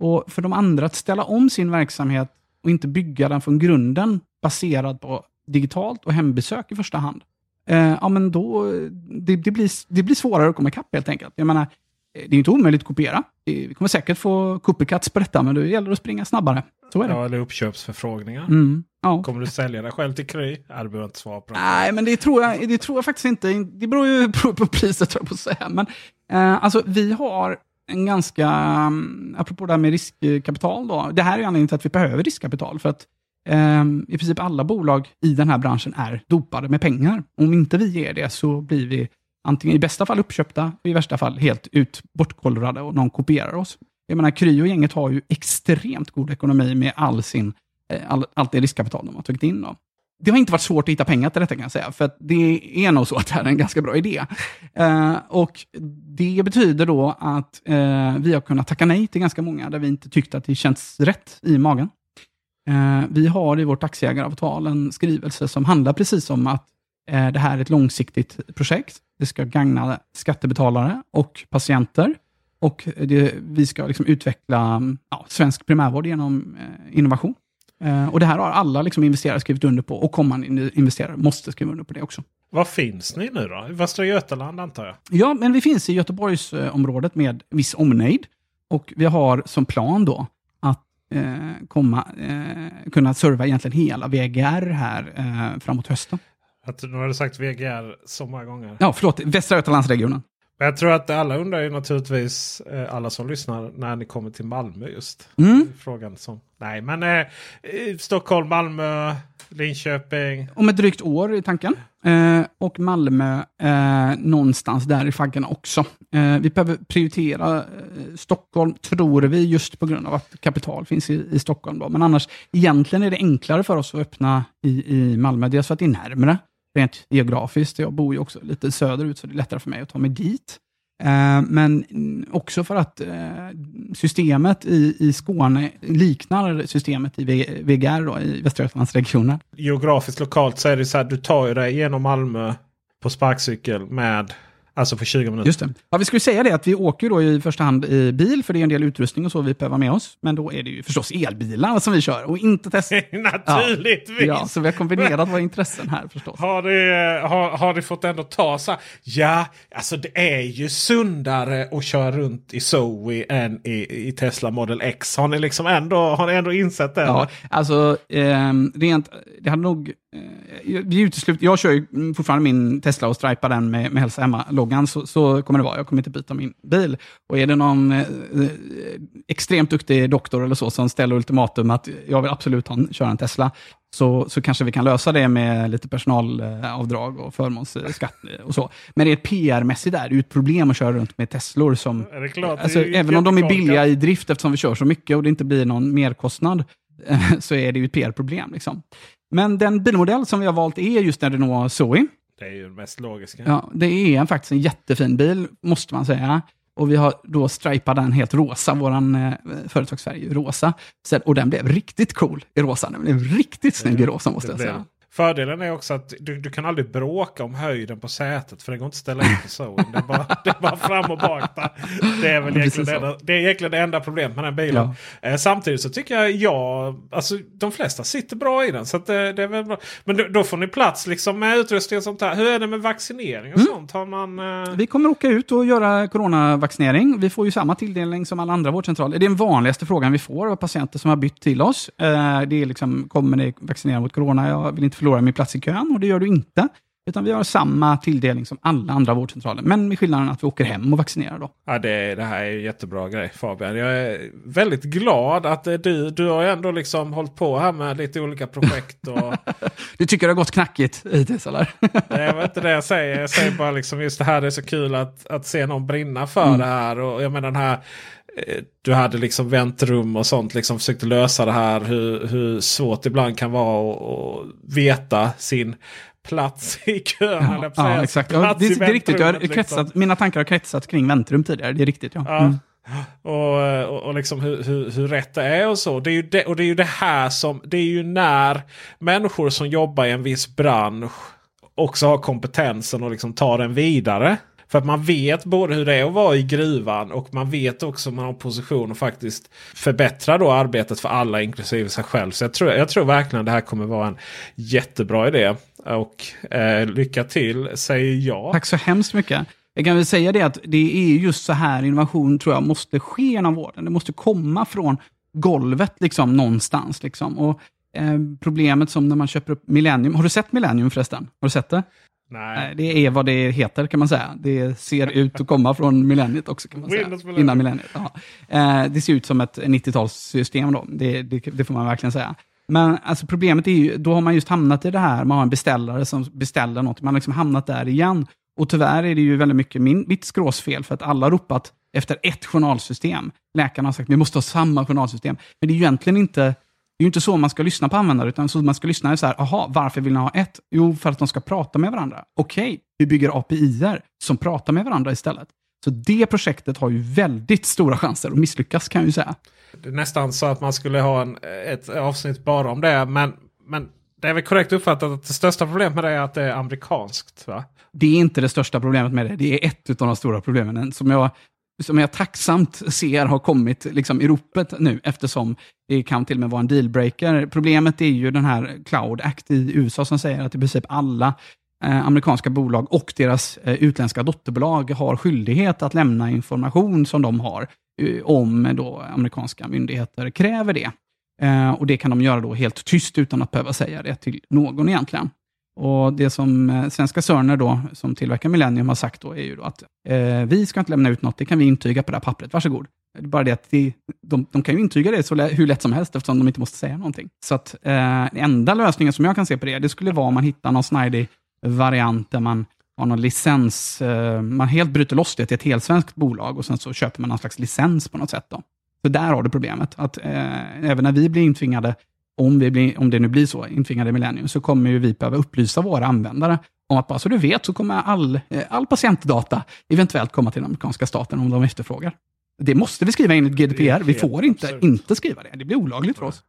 Och för de andra att ställa om sin verksamhet och inte bygga den från grunden baserad på digitalt och hembesök i första hand. Eh, ja, men då, det, det, blir, det blir svårare att komma ikapp helt enkelt. Jag menar, det är inte omöjligt att kopiera. Vi kommer säkert få copycats på detta, men det gäller att springa snabbare. Så är det. Ja, eller uppköpsförfrågningar. Mm, ja. Kommer du sälja dig själv till Kry? Ja, du behöver inte svara på det. Nej, men det tror, jag, det tror jag faktiskt inte. Det beror ju på priset, tror jag på att säga. Men eh, alltså, vi har en ganska, um, apropå det här med riskkapital, då, det här är anledningen till att vi behöver riskkapital. För att eh, i princip alla bolag i den här branschen är dopade med pengar. Om inte vi ger det så blir vi antingen i bästa fall uppköpta, i värsta fall helt ut bortkollrade och någon kopierar oss. Jag menar, Kry och gänget har ju extremt god ekonomi med all sin, Eh, all, allt det riskkapital de har tagit in. Då. Det har inte varit svårt att hitta pengar till detta kan jag säga, för att det är nog så att det här är en ganska bra idé. Eh, och Det betyder då att eh, vi har kunnat tacka nej till ganska många där vi inte tyckte att det känns rätt i magen. Eh, vi har i vårt aktieägaravtal en skrivelse som handlar precis om att eh, det här är ett långsiktigt projekt. Det ska gagna skattebetalare och patienter. Och det, vi ska liksom utveckla ja, svensk primärvård genom eh, innovation. Eh, och Det här har alla liksom investerare skrivit under på och kommande investerare måste skriva under på det också. Var finns ni nu då? I Västra Götaland antar jag? Ja, men vi finns i Göteborgsområdet med viss omnejd. Och vi har som plan då att eh, komma, eh, kunna serva egentligen hela VGR här eh, framåt hösten. Att, nu har du sagt VGR så många gånger. Ja, förlåt. Västra Götalandsregionen. Jag tror att alla undrar ju naturligtvis, eh, alla som lyssnar, när ni kommer till Malmö just. Mm. Frågan som, nej, men eh, Stockholm, Malmö, Linköping. Om ett drygt år i tanken. Eh, och Malmö eh, någonstans där i faggorna också. Eh, vi behöver prioritera eh, Stockholm, tror vi, just på grund av att kapital finns i, i Stockholm. Då. Men annars, egentligen är det enklare för oss att öppna i, i Malmö. Dels för att det är närmre rent geografiskt. Jag bor ju också lite söderut, så det är lättare för mig att ta mig dit. Eh, men också för att eh, systemet i, i Skåne liknar systemet i VGR, då, i Västra Götalandsregionen. Geografiskt lokalt så är det så att du tar ju dig genom Malmö på sparkcykel med Alltså för 20 minuter. Just det. Ja, vi skulle säga det att vi åker då i första hand i bil, för det är en del utrustning och så vi behöver med oss. Men då är det ju förstås elbilar som vi kör och inte Tesla. Naturligtvis! Ja, ja, så vi har kombinerat våra intressen här förstås. Har ni, har, har ni fått ändå ta så här, ja, alltså det är ju sundare att köra runt i Zoe än i, i Tesla Model X. Har ni liksom ändå, har ni ändå insett det? Ja, alltså eh, rent, det hade nog vi utesluter, jag kör ju fortfarande min Tesla och stripar den med, med Hälsa Hemma-loggan, så, så kommer det vara. Jag kommer inte byta min bil. Och är det någon eh, extremt duktig doktor eller så som ställer ultimatum att jag vill absolut ha, köra en Tesla, så, så kanske vi kan lösa det med lite personalavdrag och förmånsskatt och så. Men det är PR-mässigt är det ju ett problem att köra runt med Teslor som... Är det klart? Alltså, det är även om de är billiga i drift eftersom vi kör så mycket och det inte blir någon merkostnad, så är det ju ett PR-problem. Liksom. Men den bilmodell som vi har valt är just en Renault Zoe. Det är ju det mest logiska. Ja, det är faktiskt en jättefin bil, måste man säga. Och vi har då stripat den helt rosa, vår eh, företagsfärg rosa. Så, och den blev riktigt cool i rosa. Den blev riktigt snygg i rosa måste jag säga. Fördelen är också att du, du kan aldrig bråka om höjden på sätet för det går inte att ställa in så. Det är bara, det är bara fram och bak. Där. Det är väl egentligen det, enda, det, är egentligen det enda problemet med den bilen. Ja. Eh, samtidigt så tycker jag, ja, alltså de flesta sitter bra i den. Så det, det, är väl bra. Men då, då, får ni plats liksom med utrustning och sånt här. Hur är det med vaccinering och mm. sånt? Har man, eh... Vi kommer åka ut och göra coronavaccinering. Vi får ju samma tilldelning som alla andra vårdcentraler. Det är den vanligaste frågan vi får av patienter som har bytt till oss. Eh, det är liksom, kommer ni vaccinera mot corona? Jag vill inte förlora min plats i kön och det gör du inte. Utan vi har samma tilldelning som alla andra vårdcentraler. Men med skillnaden att vi åker hem och vaccinerar då. Ja, det, det här är jättebra grej Fabian. Jag är väldigt glad att du, du har ändå liksom hållit på här med lite olika projekt. Och... du tycker det har gått knackigt hittills eller? det är inte det jag säger. Jag säger bara liksom just det här det är så kul att, att se någon brinna för mm. det här. Och jag menar den här eh, du hade liksom väntrum och sånt. Liksom försökte lösa det här. Hur, hur svårt det ibland kan vara att veta sin plats i kön. Ja, ja exakt. Ja, det, det, är riktigt. Jag har liksom. kretsat, Mina tankar har kretsat kring väntrum tidigare. Det är riktigt. Ja. Mm. Och, och, och, liksom hur, hur, hur, rätt det är och så. Det är, ju det, och det är ju det här som, det är ju när människor som jobbar i en viss bransch också har kompetensen och liksom tar den vidare. För att man vet både hur det är att vara i gruvan och man vet också om man har position och faktiskt förbättra då arbetet för alla inklusive sig själv. Så jag tror, jag tror verkligen det här kommer vara en jättebra idé. Och eh, lycka till säger jag. Tack så hemskt mycket. Jag kan väl säga det att det är just så här innovation tror jag måste ske inom vården. Det måste komma från golvet liksom någonstans. Liksom. Och, eh, problemet som när man köper upp Millennium. Har du sett Millennium förresten? Har du sett det? Nej. Det är vad det heter kan man säga. Det ser ut att komma från millenniet också kan man säga. Millennium. Innan millenniet. Ja. Eh, det ser ut som ett 90-talssystem då. Det, det, det, får man verkligen säga. Men alltså problemet är ju, då har man just hamnat i det här, man har en beställare som beställer något, man har liksom hamnat där igen. Och tyvärr är det ju väldigt mycket min, mitt skråsfel, för att alla har ropat efter ett journalsystem. Läkarna har sagt vi måste ha samma journalsystem. Men det är ju egentligen inte, det är ju inte så man ska lyssna på användare, utan så man ska lyssna så här, aha, varför vill ni ha ett? Jo, för att de ska prata med varandra. Okej, okay, vi bygger API-er som pratar med varandra istället. Så det projektet har ju väldigt stora chanser att misslyckas kan jag ju säga. Det är nästan så att man skulle ha en, ett avsnitt bara om det. Men, men det är väl korrekt uppfattat att det största problemet med det är att det är amerikanskt? Va? Det är inte det största problemet med det. Det är ett av de stora problemen som jag, som jag tacksamt ser har kommit liksom i ropet nu eftersom det kan till och med vara en dealbreaker. Problemet är ju den här Cloud Act i USA som säger att i princip alla eh, amerikanska bolag och deras eh, utländska dotterbolag har skyldighet att lämna information som de har eh, om då amerikanska myndigheter kräver det. Eh, och Det kan de göra då helt tyst utan att behöva säga det till någon egentligen. Och Det som eh, svenska Sörner, då, som tillverkar Millennium, har sagt då är ju då att eh, vi ska inte lämna ut något, det kan vi intyga på det här pappret, varsågod. Det är bara det att de, de, de kan ju intyga det så hur lätt som helst eftersom de inte måste säga någonting. Så att eh, enda lösningen som jag kan se på det, det skulle vara om man hittar någon snidig variant där man har någon licens, eh, man helt bryter loss det till ett helsvenskt bolag och sen så köper man någon slags licens på något sätt. Då. Så där har du problemet. Att eh, även när vi blir intvingade, om, vi blir, om det nu blir så, intvingade Millennium, så kommer ju vi behöva upplysa våra användare om att bara så du vet så kommer all, eh, all patientdata eventuellt komma till den amerikanska staten om de efterfrågar. Det måste vi skriva enligt GDPR. Vi får inte absurd. inte skriva det. Det blir olagligt för oss.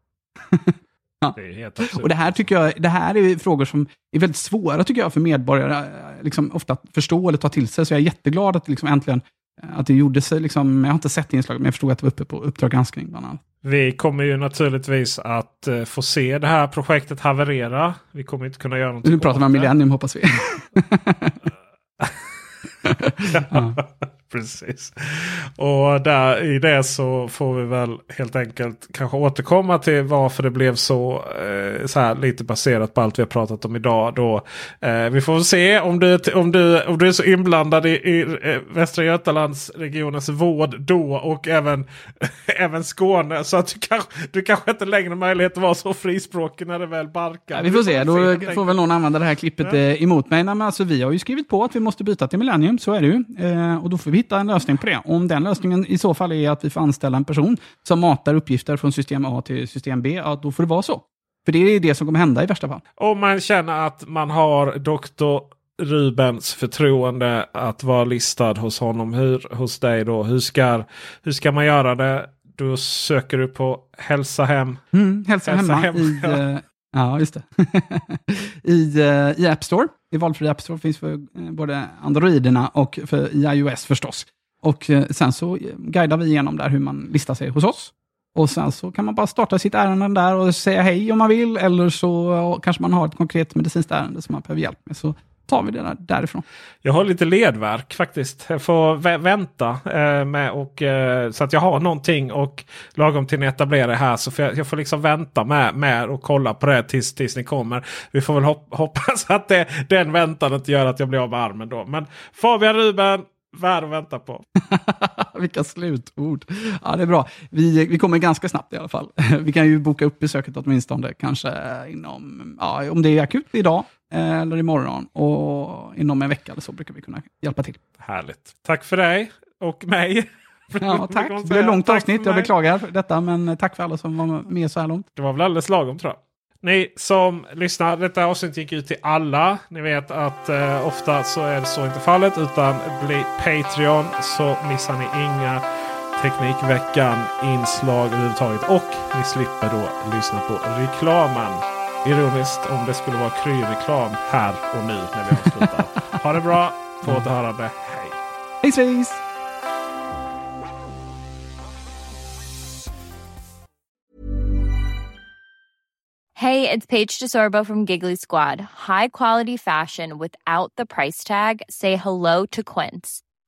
ja. det och det här tycker jag, det här är frågor som är väldigt svåra tycker jag för medborgare eh, liksom, ofta att förstå eller ta till sig. Så jag är jätteglad att liksom äntligen att det gjordes, liksom, jag har inte sett inslaget, men jag förstod att det var uppe på Uppdrag granskning bland annat. Vi kommer ju naturligtvis att uh, få se det här projektet haverera. Vi kommer inte kunna göra någonting Nu pratar man millennium hoppas vi. ja. Precis. Och där, i det så får vi väl helt enkelt kanske återkomma till varför det blev så, eh, så här lite baserat på allt vi har pratat om idag. Då, eh, vi får se om du, om, du, om du är så inblandad i, i eh, Västra Götalandsregionens vård då och även, även Skåne. Så att du kanske, du kanske inte längre har möjlighet att vara så frispråkig när det väl barkar. Ja, vi får se, då får väl någon använda det här klippet ja. Eh, emot mig. Nej, men alltså, vi har ju skrivit på att vi måste byta till Millennium, så är det ju. Eh, och då får vi hitta en lösning på det. Om den lösningen i så fall är att vi får anställa en person som matar uppgifter från system A till system B, ja, då får det vara så. För det är det som kommer hända i värsta fall. Om man känner att man har doktor Rubens förtroende att vara listad hos honom. Hur, hos dig då? Hur ska, hur ska man göra det? Då söker du på Hälsa Hem. Mm, hälsa, hälsa hemma hem. i, uh, ja, just det. I, eh, I App Store i valfri App Store. Finns för eh, både Androiderna och för iOS förstås. Och eh, sen så guidar vi igenom där hur man listar sig hos oss. Och sen så kan man bara starta sitt ärende där och säga hej om man vill. Eller så kanske man har ett konkret medicinskt ärende som man behöver hjälp med. Så tar vi det där, därifrån. Jag har lite ledverk faktiskt. Jag får vä vänta eh, med och, eh, så att jag har någonting och lagom till ni etablerar här så får jag, jag, får liksom vänta med, med och kolla på det tills, tills ni kommer. Vi får väl hop hoppas att det, den väntandet gör att jag blir av med armen då. Men Fabian Ruben, värd att vänta på. Vilka slutord. Ja, det är bra. Vi, vi kommer ganska snabbt i alla fall. Vi kan ju boka upp besöket åtminstone kanske inom, ja, om det är akut idag eller imorgon och inom en vecka eller så brukar vi kunna hjälpa till. Härligt. Tack för dig och mig. Ja, tack. Det blev långt avsnitt. Jag beklagar detta, men tack för alla som var med så här långt. Det var väl alldeles lagom tror jag. Ni som lyssnar, detta avsnitt gick ut till alla. Ni vet att eh, ofta så är det så inte fallet. Utan bli Patreon så missar ni inga Teknikveckan inslag överhuvudtaget. Och ni slipper då lyssna på reklamen. Ironiskt om det skulle vara kryreklam här och nu när vi avslutar. ha det bra, på återhörande. Hej! Hej svejs! Hey, it's Paige DeSorbo from Giggly Squad. High quality fashion without the price tag. Say hello to Quince.